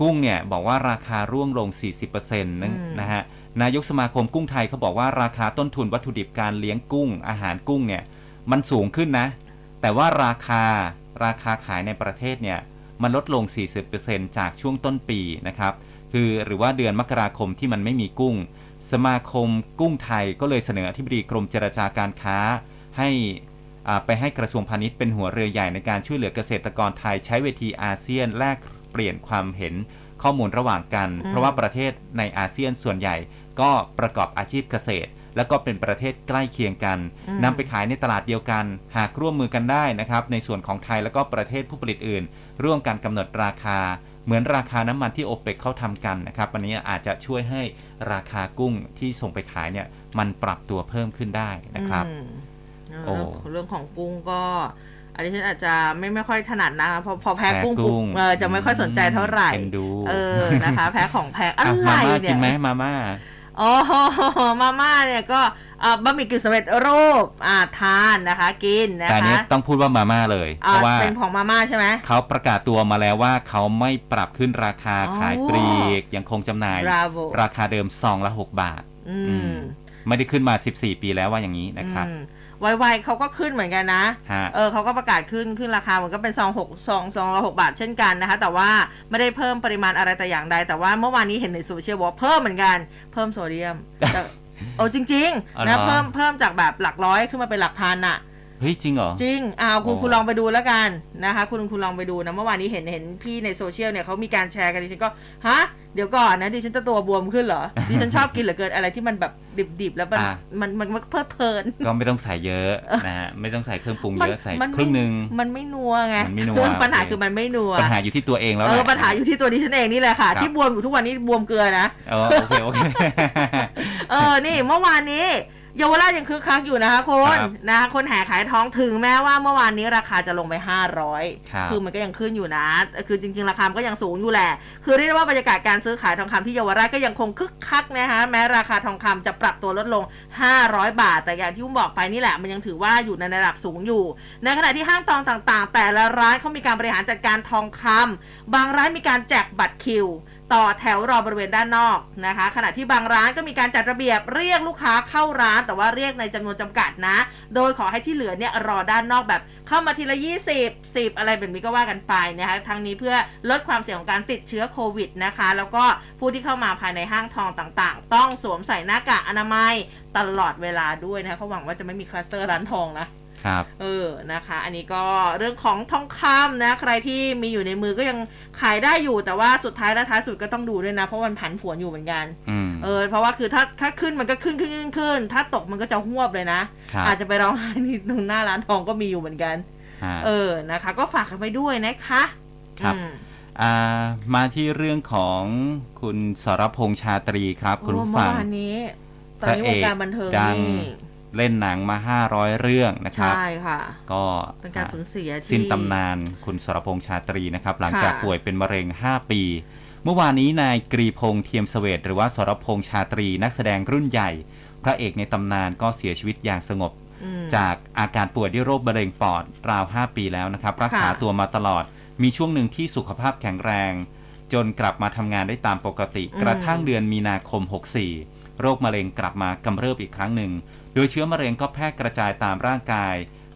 กุ้งเนี่ยบอกว่าราคาร่วงลง 40%นะอืมนะฮะ นายกสมาคมกุ้งไทยเขาบอกว่าราคาต้นทุนวัตถุดิบการเลี้ยงกุ้ง อาหารกุ้งเนี่ยมันสูงขึ้นนะ แต่ว่าราคาราคาขายในประเทศเนี่ยมันลดลง 40%จากช่วงต้นปีนะครับ คือหรือว่าเดือนมกราคมที่มันไม่มีกุ้ง สมาคมกุ้งไทยก็เลยเสนออธิบดีกรมเจรจาการค้า ให้ไปให้กระทรวงพาณิชย์เป็นหัวเรือใหญ่ในการช่วยเหลือเกษตรกรไทยใช้เวทีอาเซียนแลกเปลี่ยนความเห็นข้อมูลระหว่างกัน เพราะว่าประเทศในอาเซียนส่วนใหญ่ ก็ประกอบอาชีพเกษตร แล้วก็เป็นประเทศใกล้เคียงกันนำไปขายในตลาดเดียวกัน หากร่วมมือกันได้นะครับ ในส่วนของไทยแล้วก็ประเทศผู้ผลิตอื่น ร่วมกันกำหนดราคาเหมือนราคาน้ำมันที่โอเปกเขาทำกันนะครับอันนี้อาจจะช่วยให้ราคากุ้งที่ส่งไปขายเนี่ยมันปรับตัวเพิ่มขึ้นได้นะครับอืมเออโอ้เรื่องเรื่องของกุ้งก็อันนี้ฉันอาจจะไม่ไม่ค่อยถนัดนะคะพอพอแพ้แพ้กุ้งกุ้ปุ๊บงเออจะไม่ค่อยสนใจเท่าไหร่เอ็นดูเออนะคะ แพ้ของแพงอะอะไรมาม่าเนี่กิยนไหมมาม่า อ๋อมาม่าเนี่ยก็อ่าบะหมี่กึ่งสำเร็จรูปอ่าทานนะคะกินนะแต่อันนี้คะต้องพูดว่ามาม่าเลยเพอ่าราะว่าเป็นของมาม่าใช่ไหมเขาประกาศตัวมาแล้วว่าเขาไม่ปรับขึ้นราคาอ๋อขายปลีกยังคงจำหน่าย Bravo ราคาเดิมซองละ 6 บาท อือืมมไม่ได้ขึ้นมา 14 ปีแล้วว่าอย่างนี้นะครับอืม ไวๆเขาก็ขึ้นเหมือนกันนะฮะเออเขาก็ประกาศขึ้นขึ้นราคามันก็เป็นซองหกซองซองละหกบาทเช่นกันนะคะ แต่ว่าไม่ได้เพิ่มปริมาณอะไรแต่อย่างใด แต่ว่าเมื่อวานนี้เห็นในโซเชียลบอกว่าเพิ่มเหมือนกัน เพิ่มโซเดียมแต่โอ้จริงอ๋อๆเหรนะอเพิ่มเพิ่มจากแบบหลักร้อยขึ้นมาเป็นหลักพันอะ เฮ้ยจริงเหรอ จริงอ้าวคุณอ๋อคุณลองไปดูแล้วกันนะคะ คุณคุณลองไปดูนะเมื่อวานนี้เห็นเห็นพี่ในโซเชียลเนี่ยเขามีการแชร์กันดิฉันก็ฮะเดี๋ยวก่อนนะดิฉันจะตัวบวมขึ้นเหรอดิฉันชอบกินเหลือเกินอะไรที่มันแบบดิบๆแล้วมันอะ มันมันมันเพลิดเพลินก็ไม่ต้องใส่เยอะนะฮะไม่ต้องใส่เครื่องปรุงเยอะใส่มันครึ่งหนึ่ง มันไม่นัวไงมันไม่นัวคือปัญหาโอเค คือมันไม่นัวปัญหาอยู่ที่ตัวเองแล้วเอแหอละ ปัญหาอยู่ที่ตัวดิฉันเองนี่แหละค่ะ ครับ ที่บวมอยู่ทุกวันนี้บวมเกลือนะ เออโอเคโอเค เออนี่เมื่อวานนี้ เยาวราชยังคึกคักอยู่นะคะคุณครับนะคะคนแห่ขายทองถึงแม้ว่าเมื่อวานนี้ราคาจะลงไป 500ครับคือมันก็ยังขึ้นอยู่นะ คือจริงๆ ราคามันก็ยังสูงอยู่แหละ คือเรียกได้ว่าบรรยากาศการซื้อขายทองคำที่เยาวราชก็ยังคงคึกคักนะคะแม้ราคาทองคำจะปรับตัวลดลง 500 บาท แต่อย่างที่อุ้มบอกไปนี่แหละ มันยังถือว่าอยู่ในระดับสูงอยู่ ในขณะที่ห้างทองต่างๆ แต่ละร้านเขามีการบริหารจัดการทองคำบางร้านมีการแจกบัตรคิว ต่อแถวรอบริเวณด้านนอกนะคะ ขณะที่บางร้านก็มีการจัดระเบียบเรียกลูกค้าเข้าร้าน แต่ว่าเรียกในจำนวนจำกัดนะ โดยขอให้ที่เหลือเนี่ยรอด้านนอกแบบเข้ามาทีละ 20 10 อะไรแบบนี้ก็ว่ากันไปนะคะทั้งนี้เพื่อลดความเสี่ยงของการติดเชื้อโควิดนะคะ แล้วก็ผู้ที่เข้ามาภายในห้างทองต่างๆ ต้องสวมใส่หน้ากากอนามัยตลอดเวลาด้วยนะคะเขาหวังว่าจะไม่มีคลัสเตอร์ร้านทองนะ ครับเออนะคะ อันนี้ก็เรื่องของทองคำนะ ใครที่มีอยู่ในมือก็ยังขายได้อยู่แต่ว่าสุดท้ายและท้ายสุดก็ต้องดูด้วยนะ เพราะมันผันผวนอยู่เหมือนกันอืมเออเพราะว่าคือถ้าถ้าขึ้นมันก็ขึ้นขึ้นขึ้นขึ้น ถ้าตกมันก็จะหวบเลยนะครับอาจจะไปร้องไห้ที่ตรงหน้าร้านทองก็มีอยู่เหมือนกันฮะเออนะคะ ก็ฝากกันไปด้วยนะคะครับอืมอ่ามาที่เรื่องของคุณสรพงษ์ชาตรีครับ คุณโอ้ผู้เมื่ฟัองวานนี้ตพอนระนี้เอวงกการบันเทิงดังนี่ เล่นหนังมา 500 เรื่องนะครับ ใช่ค่ะ ก็เป็นการสูญเสียที่สิ้นตำนานคุณสรพงษ์ชาตรีนะครับ หลังจากค่ะป่วยเป็นมะเร็ง 5 ปี เมื่อวานนี้นายกรีพงษ์เทียมเสวตหรือว่าสรพงษ์ชาตรี นักแสดงรุ่นใหญ่ พระเอกในตำนานก็เสียชีวิตอย่างสงบอืมจากอาการป่วยด้วยโรคมะเร็งปอดราว 5 ปีแล้วนะครับ รักษาค่ะตัวมาตลอด มีช่วงหนึ่งที่สุขภาพแข็งแรง จนกลับมาทำงานได้ตามปกติอืมกระทั่งเดือนมีนาคม 64 โรคมะเร็งกลับมากำเริบอีกครั้งหนึ่ง โดยเชื้อมะเร็งก็แพร่กระจายตามร่างกาย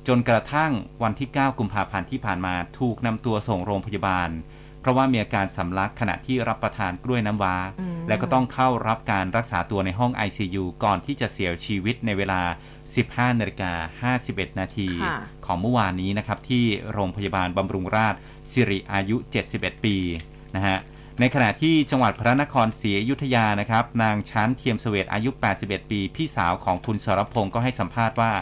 จนกระทั่งวันที่ 9 กุมภาพันธ์ที่ผ่านมาถูกนำตัวส่งโรงพยาบาล เพราะว่ามีอาการสำลักขณะที่รับประทานกล้วยน้ำว้าอืมและก็ต้องเข้ารับการรักษาตัวในห้อง ICU ก่อนที่จะเสียชีวิตในเวลา 15นาฬิกา51 นาทีค่ะของเมื่อวานนี้นะครับที่โรงพยาบาลบำรุงราษฎร์สิริอายุ 71 ปีนะฮะ ในขณะที่จังหวัดพระนครศรีอยุธยานะครับ นางชั้นเทียมเสวตอายุ 81 ปี พี่สาวของคุณสรพงศ์ก็ให้สัมภาษณ์ว่า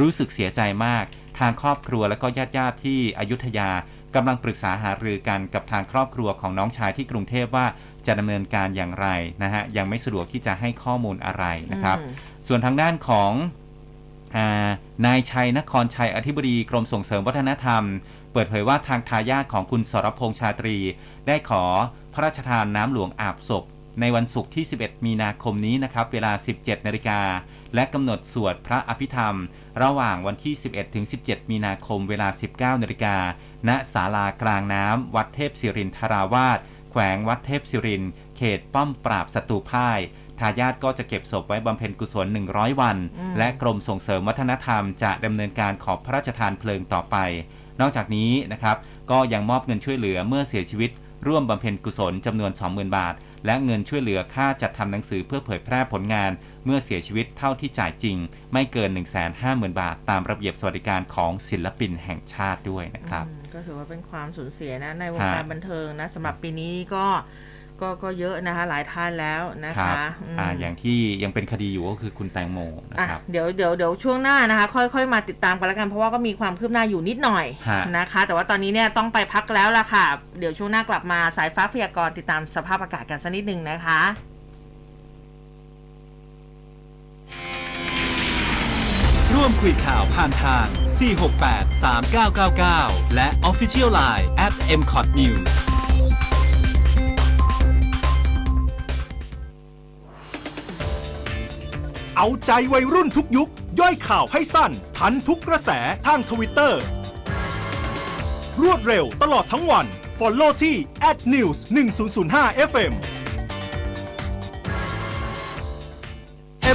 รู้สึกเสียใจมาก ทางครอบครัวและก็ญาติญาติๆที่อยุธยากำลังปรึกษาหารือกันกับทางครอบครัวของน้องชายที่กรุงเทพว่าจะดำเนินการอย่างไรนะฮะยังไม่สะดวกที่จะให้ข้อมูลอะไรนะครับอืมส่วนทางด้านของอานายชัยนครชัยอธิบดีกรมส่งเสริมวัฒนธรรม เปิดเผยว่าทางทายาทของคุณสรพงษ์ชาตรี ได้ขอ พระราชทานน้ำหลวงอาบศพ ในวันศุกร์ที่ 11 มีนาคมนี้นะครับเวลา 17 นาฬิกา และกำหนดสวดพระอภิธรรม ระหว่างวันที่ 11 ถึง 17 มีนาคม เวลา 19 นาฬิกา ณ ศาลากลางน้ำวัดเทพศิรินทราวาสแขวงวัดเทพศิริน เขตป้อมปราบศัตรูพ่ายทายาทก็จะเก็บศพไว้บำเพ็ญกุศล 100 วันอืมและกรมส่งเสริมวัฒนธรรมจะดำเนินการขอพระราชทานเพลิงต่อไป นอกจากนี้นะครับ ก็ยังมอบเงินช่วยเหลือเมื่อเสียชีวิต ร่วมบำเพ็ญกุศลจำนวน 20,000 บาท และเงินช่วยเหลือค่าจัดทำหนังสือเพื่อเผยแพร่ผลงาน เมื่อเสียชีวิตเท่าที่จ่ายจริง ไม่เกิน 150,000 บาท ตามระเบียบสวัสดิการของศิลปินแห่งชาติด้วยนะครับอืมก็ถือว่าเป็นความสูญเสียนะในวงฮะการบันเทิงนะสำหรับปีนี้ก็ ก็ก็เยอะนะคะหลายท่านแล้วนะครัคะบมอ่าอย่างที่ยังเป็นคดีอยู่ก็คือคุณแตงโมนะอะครับเดี๋ยวเดี๋ยวเดี๋ยวช่วงหน้านะคะ ค่อยๆ มาติดตามกันแล้วกันเพราะว่าก็มีความคืบหน้าอยู่นิดหน่อยฮะนะคะ แต่ว่าตอนนี้เนี่ยต้องไปพักแล้วล่ะค่ะ เดี๋ยวช่วงหน้ากลับมาสายฟ้าพยากรณ์ติดตามสภาพอากาศกันสักนิดหนึ่งนะคะร่วมคุยข่าวผ่านทาง 468 3999 และ Official Line at m c o t News เอาใจวัยรุ่นทุกยุค ย่อยข่าวให้สั้น ทันทุกกระแสทางทวิตเตอร์รวดเร็วตลอดทั้งวัน Follow ที่ @news 1005 FM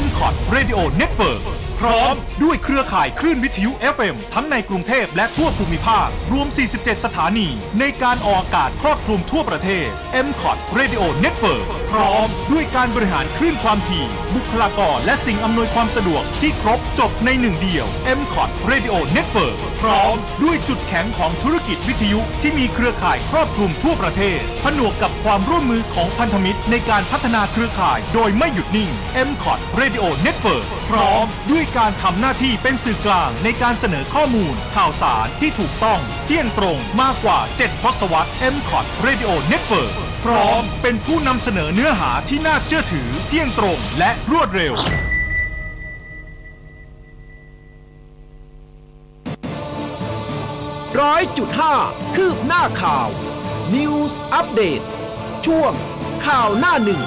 m c o t Radio Network พร้อมด้วยเครือข่ายคลื่นวิทยุ FM ทั้งในกรุงเทพและทั่วภูมิภาค รวม 47 สถานี ในการออกอากาศครอบคลุมทั่วประเทศ m c o t Radio Network พร้อมด้วยการบริหารคลื่นความถี่ บุคลากรและสิ่งอำนวยความสะดวกที่ครบจบในหนึ่งเดียว m c o t Radio Network พร้อมด้วยจุดแข็งของธุรกิจวิทยุที่มีเครือข่ายครอบคลุมทั่วประเทศ ผนวกกับความร่วมมือของพันธมิตรในการพัฒนาเครือข่ายโดยไม่หยุดนิ่ง m c o t Radio Network พร้อมด้วยการทำหน้าที่เป็นสื่อกลางในการเสนอข้อมูล ข่าวสารที่ถูกต้องเที่ยงตรงมากกว่า 7 ทศวรรษ m c o t Radio Network พร้อมเป็นผู้นำเสนอเนื้อหาที่น่าเชื่อถือเที่ยงตรงและรวดเร็ว ร้อยจุดห้าคืบหน้าข่าว News อัปเดตช่วงข่าวหน้าหนึ่ง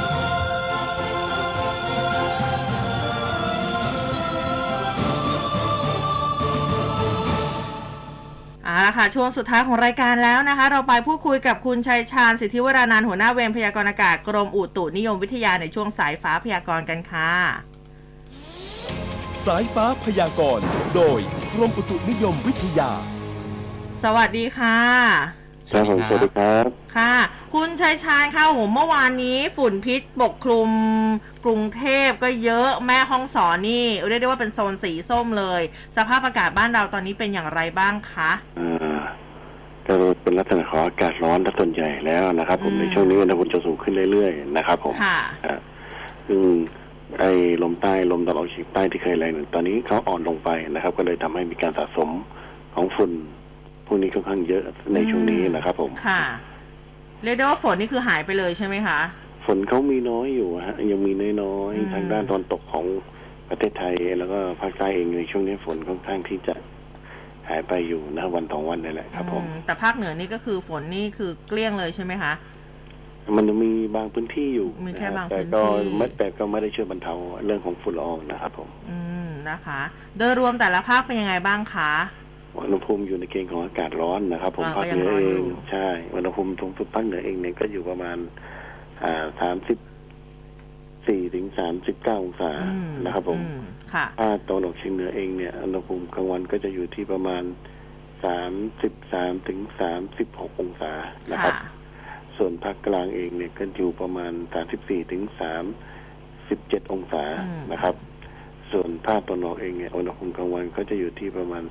เอาละค่ะช่วงสุดท้ายของรายการแล้วนะคะ เราไปพูดคุยกับคุณชัยชาญสิทธิวรานันท์หัวหน้าเวรพยากรณ์อากาศกรมอุตุนิยมวิทยาในช่วงสายฟ้าพยากรณ์กันค่ะ สายฟ้าพยากรณ์ โดยกรมอุตุนิยมวิทยา สวัสดีค่ะ ครับผมสวัสดีครับ ค่ะ คุณชัยชาญค่ะโอ้โหเมื่อวานนี้ฝุ่นพิษปกคลุมกรุงเทพก็เยอะแม่ห้องสอนนี่เรียกได้ว่าเป็นโซนสีส้มเลย สภาพอากาศบ้านเราตอนนี้เป็นอย่างไรบ้างคะอ่าก็เป็นลักษณะของอากาศร้อนถ้าส่วนใหญ่แล้วนะครับผมอืมในช่วงนี้อุณหภูมิจะสูงขึ้นเรื่อยๆนะครับ ผมค่ะอ่าซึ่งไอ้ลมใต้ลมตะวันออกเฉียงใต้ที่เคยแรงหนึ่งตอนนี้เขาอ่อนลงไปนะครับ ก็เลยทำให้มีการสะสมของฝุ่น พวกนี้ค่อนข้างเยอะในช่วงนี้นะครับผมค่ะเรียกได้ว่าฝนนี่คือหายไปเลยใช่ไหมคะฝนเขามีน้อยอยู่ฮะยังมีน้อยอืมๆทางด้านตอนตกของประเทศไทย แล้วก็ภาคใต้เองในช่วงนี้ฝนค่อนข้างที่จะหายไปอยู่นะวันสองวันนี่แหละครับผมอืมแต่ภาคเหนือนี่ก็คือฝนนี่คือเกลี้ยงเลยใช่ไหมคะมันจะมีบางพื้นที่อยู่มีแค่นะบางแต่พื้นก็ที่ไม่แต่ก็ไม่ได้ช่วยบรรเทาเรื่องของฝุ่นละอองนะครับผม อืมนะคะ โดยรวมแต่ละภาคเป็นยังไงบ้างคะ อุณหภูมิอยู่ในเกณฑ์ของอากาศร้อนนะครับ ผมอ่าภาคเหนือก็ยังร้อนเออยู่งใช่อุณหภูมิสูงสุดภาคเหนือเองเนี่ยก็อยู่ประมาณ อ่าสามสิบสี่ถึงสามสิบเก้าองศาอืมนะครับผมอืค่ะภาคตะวันออกเฉียงเหนือเองเนี่ยอุณหภูมิกลางวันก็จะอยู่ที่ประมาณสามสิบสามถึงสามสิบหกองศานะครับค่ะส่วนภาคกลางเองเนี่ยก็อยู่ประมาณ34ถึง37องศาอืมนะครับ ส่วนภาคตะวันออกเองเนี่ยอุณหภูมิกลางวันก็จะอยู่ที่ประมาณ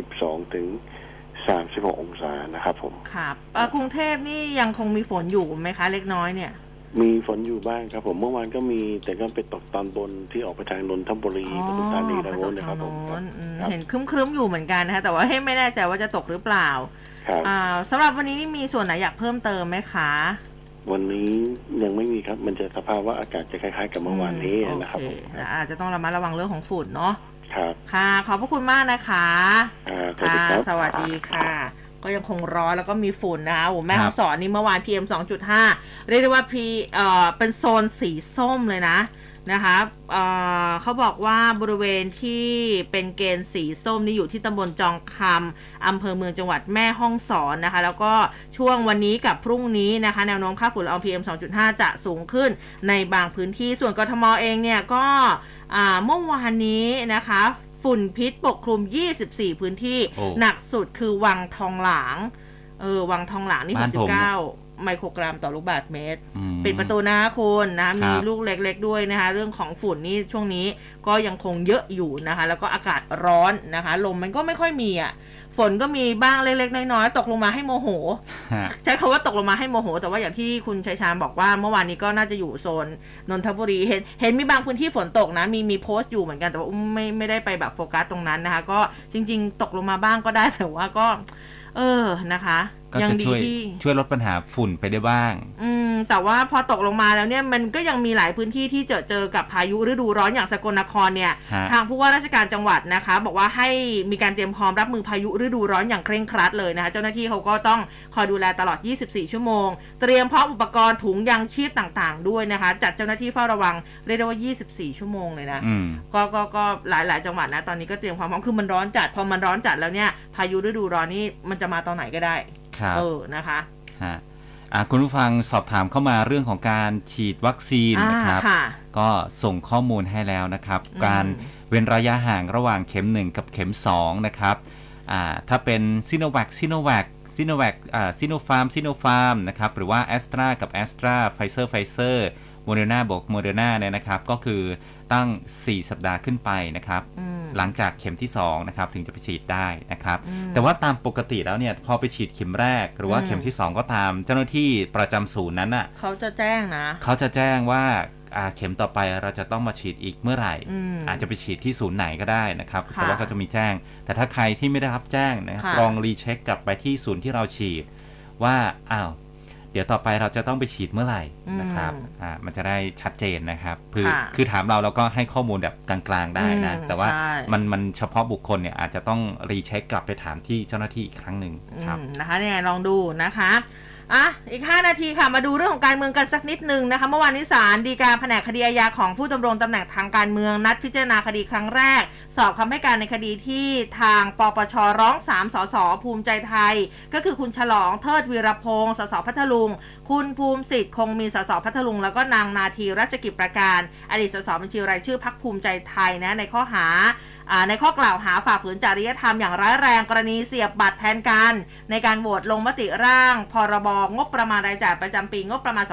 32 ถึง 36 องศานะครับผมครับเอ่อกรุงเทพนี่ยังคงมีฝนอยู่ไหมคะ เล็กน้อยเนี่ย มีฝนอยู่บ้างครับผมเมื่อวานก็มีแต่ก็ไปตกตอนบนที่ออกไปทางนนทบุรีปทุมธานีทางโน้นนะครับผมไปตกทางโน้นอืมครับเห็นครึ้มๆอยู่เหมือนกันนะคะแต่ว่าให้ไม่แน่ใจว่าจะตกหรือเปล่าครับอ่าสำหรับวันนี้นี่มีส่วนไหนอยากเพิ่มเติมไหมคะ วันนี้ยังไม่มีครับ มันจะสภาพว่าอากาศจะคล้าย ๆ กับเมื่อวานนี้อืมนะครับโอผเคมอาจจะต้องระมัดระวังเรื่องของฝุ่นเนาะครับค่ะ ขอบพระคุณมากนะคะอ่าสวัสค่ะดีครับสวัสดีค่ะ ก็ยังคงร้อนแล้วก็มีฝุ่นนะคะโอ้แม่ครัห้อบงสอนนี่เมื่อวาน PM 2.5 เรียกได้ว่าพีเอ่อเป็นโซนสีส้มเลยนะ นะคะเอ่อเขาบอกว่าบริเวณที่เป็นเกณฑ์สีส้มนี่อยู่ที่ตำบลจองคำอำเภอเมืองจังหวัดแม่ฮ่องสอนนะคะ แล้วก็ช่วงวันนี้กับพรุ่งนี้นะคะ แนวโน้มค่าฝุ่นละออง PM 2.5 จะสูงขึ้นในบางพื้นที่ส่วนกทมเองเนี่ยก็อ่าเมื่อวานนี้นะคะฝุ่นพิษปกคลุม 24 พื้นที่โอ้หนักสุดคือวังทองหลาง เออ วังทองหลางนี่บ้านผม69 ไมโครกรัมต่อลูกบาศก์เมตรอืมปิดประตูนะคุณนะครับมีลูกเล็กๆด้วยนะคะ เรื่องของฝุ่นนี่ช่วงนี้ก็ยังคงเยอะอยู่นะคะ แล้วก็อากาศร้อนนะคะ ลมมันก็ไม่ค่อยมีอะฝนก็มีบ้างเล็กๆน้อยๆตกลงมาให้โมโหฮะใช้คาว่าตกลงมาให้โมโห แต่ว่าอย่างที่คุณชัยชาญบอกว่าเมื่อวานนี้ก็น่าจะอยู่โซนนนทบุรีเห็นเห็นมีบางพื้นที่ฝนตกนะ มีมีโพสต์อยู่เหมือนกันแต่ว่าอุ้มไม่ไม่ได้ไปแบบโฟกัสตรงนั้นนะคะ ก็จริง ๆ ตกลงมาบ้างก็ได้แต่ว่าก็ เออนะคะ ก็ยังจะดีช่วยที่ช่วยลดปัญหาฝุ่นไปได้บ้าง อืม แต่ว่าพอตกลงมาแล้วเนี่ยมันก็ยังมีหลายพื้นที่ที่เจอเจอกับพายุฤดูร้อนอย่างสกลนครเนี่ยฮะทางผู้ว่าราชการจังหวัดนะคะ บอกว่าให้มีการเตรียมพร้อมรับมือพายุฤดูร้อนอย่างเคร่งครัดเลยนะคะ เจ้าหน้าที่เขาก็ต้องคอยดูแลตลอด 24 ชั่วโมง เตรียมพร้อมอุปกรณ์ถุงยางชีพต่างๆ ด้วยนะคะ จัดเจ้าหน้าที่เฝ้าระวังเรียกได้ว่า 24 ชั่วโมงเลยนะอืมก็ก็ก็หลายหลายจังหวัดนะตอนนี้ก็เตรียมความพร้อมคือมันร้อนจัดพอมันร้อนจัดแล้วเนี่ยพายุฤดูร้อนนี่มันจะมาตอนไหนก็ได้ ครับเออนะคะฮะอะคุณผู้ฟังสอบถามเข้ามาเรื่องของการฉีดวัคซีนอ่านะครับค่ะก็ส่งข้อมูลให้แล้วนะครับอืมการเว้นระยะห่างระหว่างเข็ม 1 กับเข็ม 2 นะครับอ่าถ้าเป็นซิโนแวคซิโนแวคซิโนแวคอ่าซิโนฟาร์มซิโนฟาร์มนะครับหรือว่าแอสตรากับแอสตราไฟเซอร์ไฟเซอร์โมเดอร์นาบวกโมเดอร์นาเนี่ยนะครับ ก็คือ ตั้ง 4 สัปดาห์ขึ้นไปนะครับอืมหลังจากเข็มที่2นะครับถึงจะไปฉีดได้นะครับอืมแต่ว่าตามปกติแล้วเนี่ยพอไปฉีดเข็มแรก หรือว่าอืมเข็มที่ 2 ก็ตาม เจ้าหน้าที่ประจำศูนย์นั้นอะเขาจะแจ้งนะ เขาจะแจ้งว่าอ่าเข็มต่อไปเราจะต้องมาฉีดอีกเมื่อไหร่อืมอาจจะไปฉีดที่ศูนย์ไหนก็ได้นะครับค่ะแต่ว่าก็จะมีแจ้ง แต่ถ้าใครที่ไม่ได้รับแจ้งนะครับค่ะลองรีเช็คกลับไปที่ศูนย์ที่เราฉีด ว่าอ้าว เดี๋ยวต่อไปเราจะต้องไปฉีดเมื่อไหร่นะครับอืมอ่ามันจะได้ชัดเจนนะครับ คือค่ะคือถามเราเราก็ให้ข้อมูลแบบกลางๆได้นะอืมแต่ว่าใช่มันมันเฉพาะบุคคลเนี่ยอาจจะต้องรีเช็คกลับไปถามที่เจ้าหน้าที่อีกครั้งหนึ่งครับอืมนะคะยังไงลองดูนะคะ อะอีก 5 นาทีค่ะมาดูเรื่องของการเมืองกันสักนิดหนึ่งนะคะ เมื่อวานนี้ศาลฎีกาแผนกคดีอาญาของผู้ดำรงตำแหน่งทางการเมืองนัดพิจารณาคดีครั้งแรก สอบคำให้การในคดีที่ทางปปชร้อง 3 สส ภูมิใจไทย ก็คือคุณฉลองเทิดวีรพงศ์สสพัทลุง คุณภูมิสิทธิ์คงมีสสพัทลุง แล้วก็นางนาทีรัชกิจประการ อดีตสสบัญชีรายชื่อพักภูมิใจไทยนะในข้อหา ในข้อกล่าวหาฝ่าฝืนจริยธรรมอย่างร้ายแรงกรณีเสียบบัตรแทนกันในการโหวตลงมติร่าง พรบงบประมาณรายจ่ายประจำปีงบประมาณ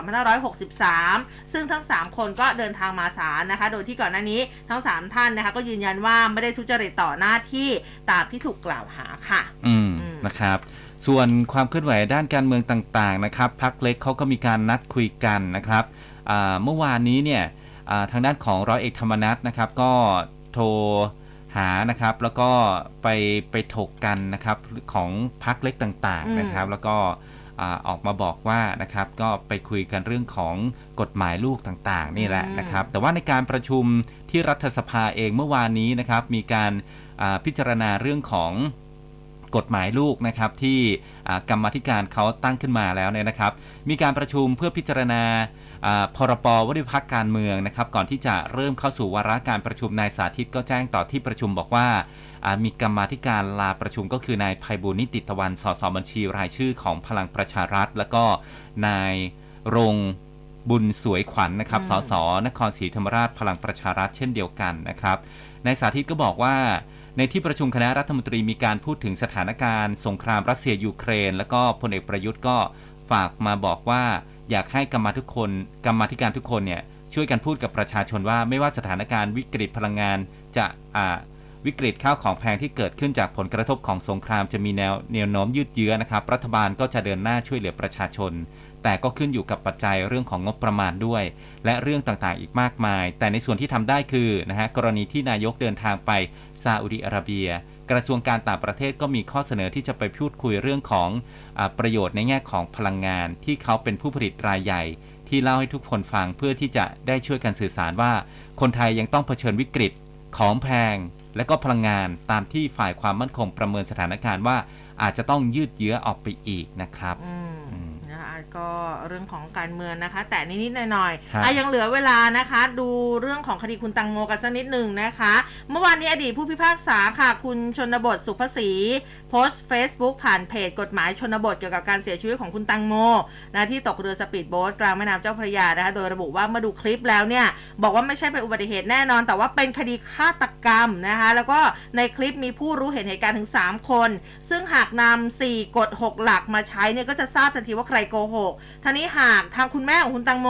2563 ซึ่งทั้ง 3 คนก็เดินทางมาศาลนะคะ โดยที่ก่อนหน้านี้ทั้ง 3 ท่านนะคะก็ยืนยันว่าไม่ได้ทุจริตต่อหน้าที่ตามที่ถูกกล่าวหาค่ะ อืมอมนะครับส่วนความเคลื่อนไหวด้านการเมืองต่างๆนะครับพักเล็กเขาก็มีการนัดคุยกันนะครับเมื่อวานนี้เนี่ยทางด้านของร้อยเอกธรรมนัฐนะครับก็โทร หานะครับแล้วก็ไปไปถกกันนะครับของพักเล็กต่างอืมๆนะครับ แล้วก็อ่าออกมาบอกว่านะครับก็ไปคุยกันเรื่องของกฎหมายลูกต่างๆ นี่แหละนะครับ แต่ว่าในการประชุมที่รัฐสภาเองเมื่อวานนี้นะครับ มีการอ่าพิจารณาเรื่องของกฎหมายลูกนะครับที่อ่ากรรมาธิการเขาตั้งขึ้นมาแล้วเนี่ยนะครับ มีการประชุมเพื่อพิจารณาอ่า พรบว่าด้วยพักการเมืองนะครับ ก่อนที่จะเริ่มเข้าสู่วาระการประชุมนายสาธิตก็แจ้งต่อที่ประชุมบอกว่าอ่ามีกรรมาธิการลาประชุมก็คือนายภัยบุญนิติตะวันสสบัญชีรายชื่อของพลังประชารัฐ แล้วก็นายรงค์บุญสวยขวัญนะครับอืมสสนครศรีธรรมราชพลังประชารัฐเช่นเดียวกันนะครับนายสาธิตก็บอกว่าในที่ประชุมคณะรัฐมนตรีมีการพูดถึงสถานการณ์ สงครามรัสเซียยูเครน แล้วก็พลเอกประยุทธ์ก็ฝากมาบอกว่า อยากให้กรรมาทุกคนกรรมาธิการทุกคนเนี่ยช่วยกันพูดกับประชาชนว่าไม่ว่าสถานการณ์วิกฤตพลังงาน จะอ่าวิกฤตข้าวของแพงที่เกิดขึ้นจากผลกระทบของสงครามจะมีแนวแนวโน้มยืดเยื้อนะครับ รัฐบาลก็จะเดินหน้าช่วยเหลือประชาชน แต่ก็ขึ้นอยู่กับปัจจัยเรื่องของงบประมาณด้วย และเรื่องต่างๆอีกมากมาย แต่ในส่วนที่ทำได้คือนะฮะกรณีที่นายกเดินทางไปซาอุดิอาระเบีย กระทรวงการต่างประเทศก็มีข้อเสนอที่จะไปพูดคุยเรื่องของอประโยชน์ในแง่ของพลังงาน ที่เขาเป็นผู้ผลิตรายใหญ่ ที่เล่าให้ทุกคนฟังเพื่อที่จะได้ช่วยกันสื่อสารว่า คนไทยยังต้องเผชิญวิกฤตของแพง และก็พลังงานตามที่ฝ่ายความมั่นคงประเมินสถานการณ์ว่าอาจจะต้องยืดเยื้อออกไปอีกนะครับอื ก็เรื่องของการเมืองนะคะ แต่นิดๆหน่อยฮะๆอะยังเหลือเวลานะคะ ดูเรื่องของคดีคุณตังโมกันสักนิดหนึ่งนะคะ เมื่อวานนี้อดีตผู้พิพากษาค่ะ คุณชนบทศุภศรีโพสต์ Facebook ผ่านเพจกฎหมายชนบทเกี่ยวกับการเสียชีวิตของคุณตังโมนะที่ตกเรือสปีดโบ๊ทกลางแม่น้ำเจ้าพระยานะคะ โดยระบุว่าเมื่อดูคลิปแล้วเนี่ย บอกว่าไม่ใช่เป็นอุบัติเหตุแน่นอน แต่ว่าเป็นคดีฆาตกรรมนะคะ แล้วก็ในคลิปมีผู้รู้เห็นเหตุการณ์ถึง 3 คนซึ่งหากนำ4กฎ6 หลักมาใช้เนี่ยก็จะทราบทันทีว่าใครโกหกท่านี้หากทางคุณแม่ของคุณตังโม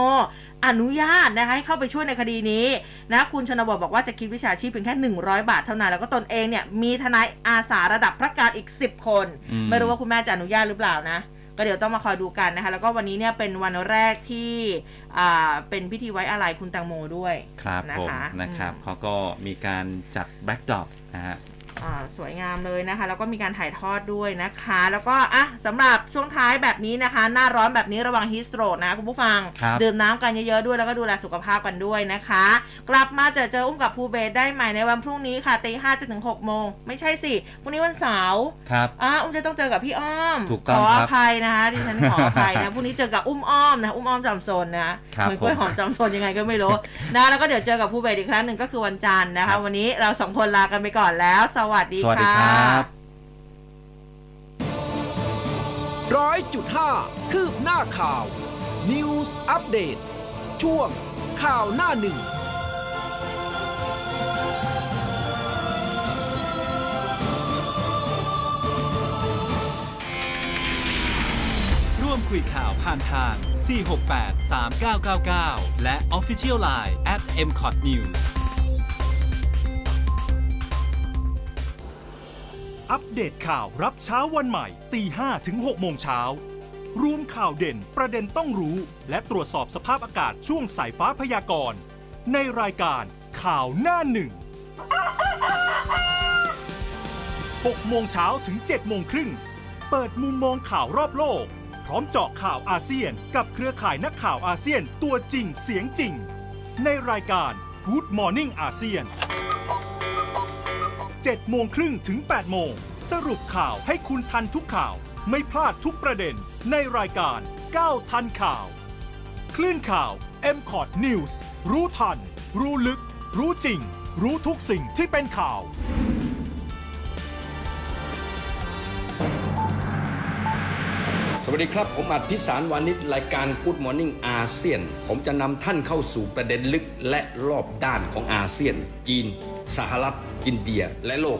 อนุญาตนะคะให้เข้าไปช่วยในคดีนี้นะคุณชนบทบอกว่าจะคิดวิชาชีพเพียงแค่ 100 บาทเท่านั้น แล้วก็ตนเองเนี่ยมีทนายอาสาระดับพระการอีก 10 คนอืมไม่รู้ว่าคุณแม่จะอนุญาตหรือเปล่านะก็เดี๋ยวต้องมาคอยดูกันนะคะ แล้วก็วันนี้เนี่ยเป็นวันแรกที่อ่าเป็นพิธีไว้อาลัยคุณตังโมด้วย ครับนะผมคะนะครับอืมเขาก็มีการจัด backdrop นะฮะอ่า สวยงามเลยนะคะ แล้วก็มีการถ่ายทอดด้วยนะคะ แล้วก็อะสำหรับช่วงท้ายแบบนี้นะคะ หน้าร้อนแบบนี้ระวัง heat stroke นะคุณผู้ฟังครับดื่มน้ำกันเยอะๆด้วยแล้วก็ดูแลสุขภาพกันด้วยนะคะ กลับมาเจอเจออุ้มกับภูเบศได้ใหม่ในวันพรุ่งนี้ค่ะตีห้าจนถึงหกโมงไม่ใช่สิพรุ่งนี้วันเสาร์ครับอะอุ้มจะต้องเจอกับพี่อ้อมถูกต้องขอคอรับภัยนะคะดิฉันขออภัยนะพรุ่งนี้เจอกับอุ้มอ้อมนะอุ้มอ้อมจำโซนนะครับเหมือนกล้วยผมหอมจำโซนยังไงก็ไม่รู้นะแล้วก็เดี๋ยวเจอกับภูเบศอีกครั้งหนึ่งก็คือวันจันทร์นะครัคะบวันนี้เราสองคนลากันไปก่อนแล้วสวัสดีสวัสดีค่ะครับร้อยจุดห้าคืบหน้าข่าว News อัปเดตช่วงข่าวหน้าหนึ่งร่วมคุยข่าวผ่านทาง 468 3999 และ Official Line at m c o t News อัปเดตข่าวรับเช้าวันใหม่ตี5ถึง6โมงเช้ารวมข่าวเด่นประเด็นต้องรู้ และตรวจสอบสภาพอากาศช่วงสายฟ้าพยากรณ์ ในรายการข่าวหน้าหนึ่ง6โมงเช้าถึง7โมงครึ่ง เปิดมุมมองข่าวรอบโลก พร้อมเจาะข่าวอาเซียน กับเครือข่ายนักข่าวอาเซียนตัวจริงเสียงจริง ในรายการ Good Morning อาเซียน 7โมงครึ่งถึง 8 โมง สรุปข่าวให้คุณทันทุกข่าว ไม่พลาดทุกประเด็นในรายการก้าวทันข่าว คลื่นข่าว m c o t News รู้ทัน รู้ลึก รู้จริง รู้ทุกสิ่งที่เป็นข่าว สวัสดีครับ ผมอัดพิสารวานิชรายการ Good Morning อาเซียน ผมจะนำท่านเข้าสู่ประเด็นลึกและรอบด้านของอาเซียน จีน สหรัฐ อินเดีย และโลก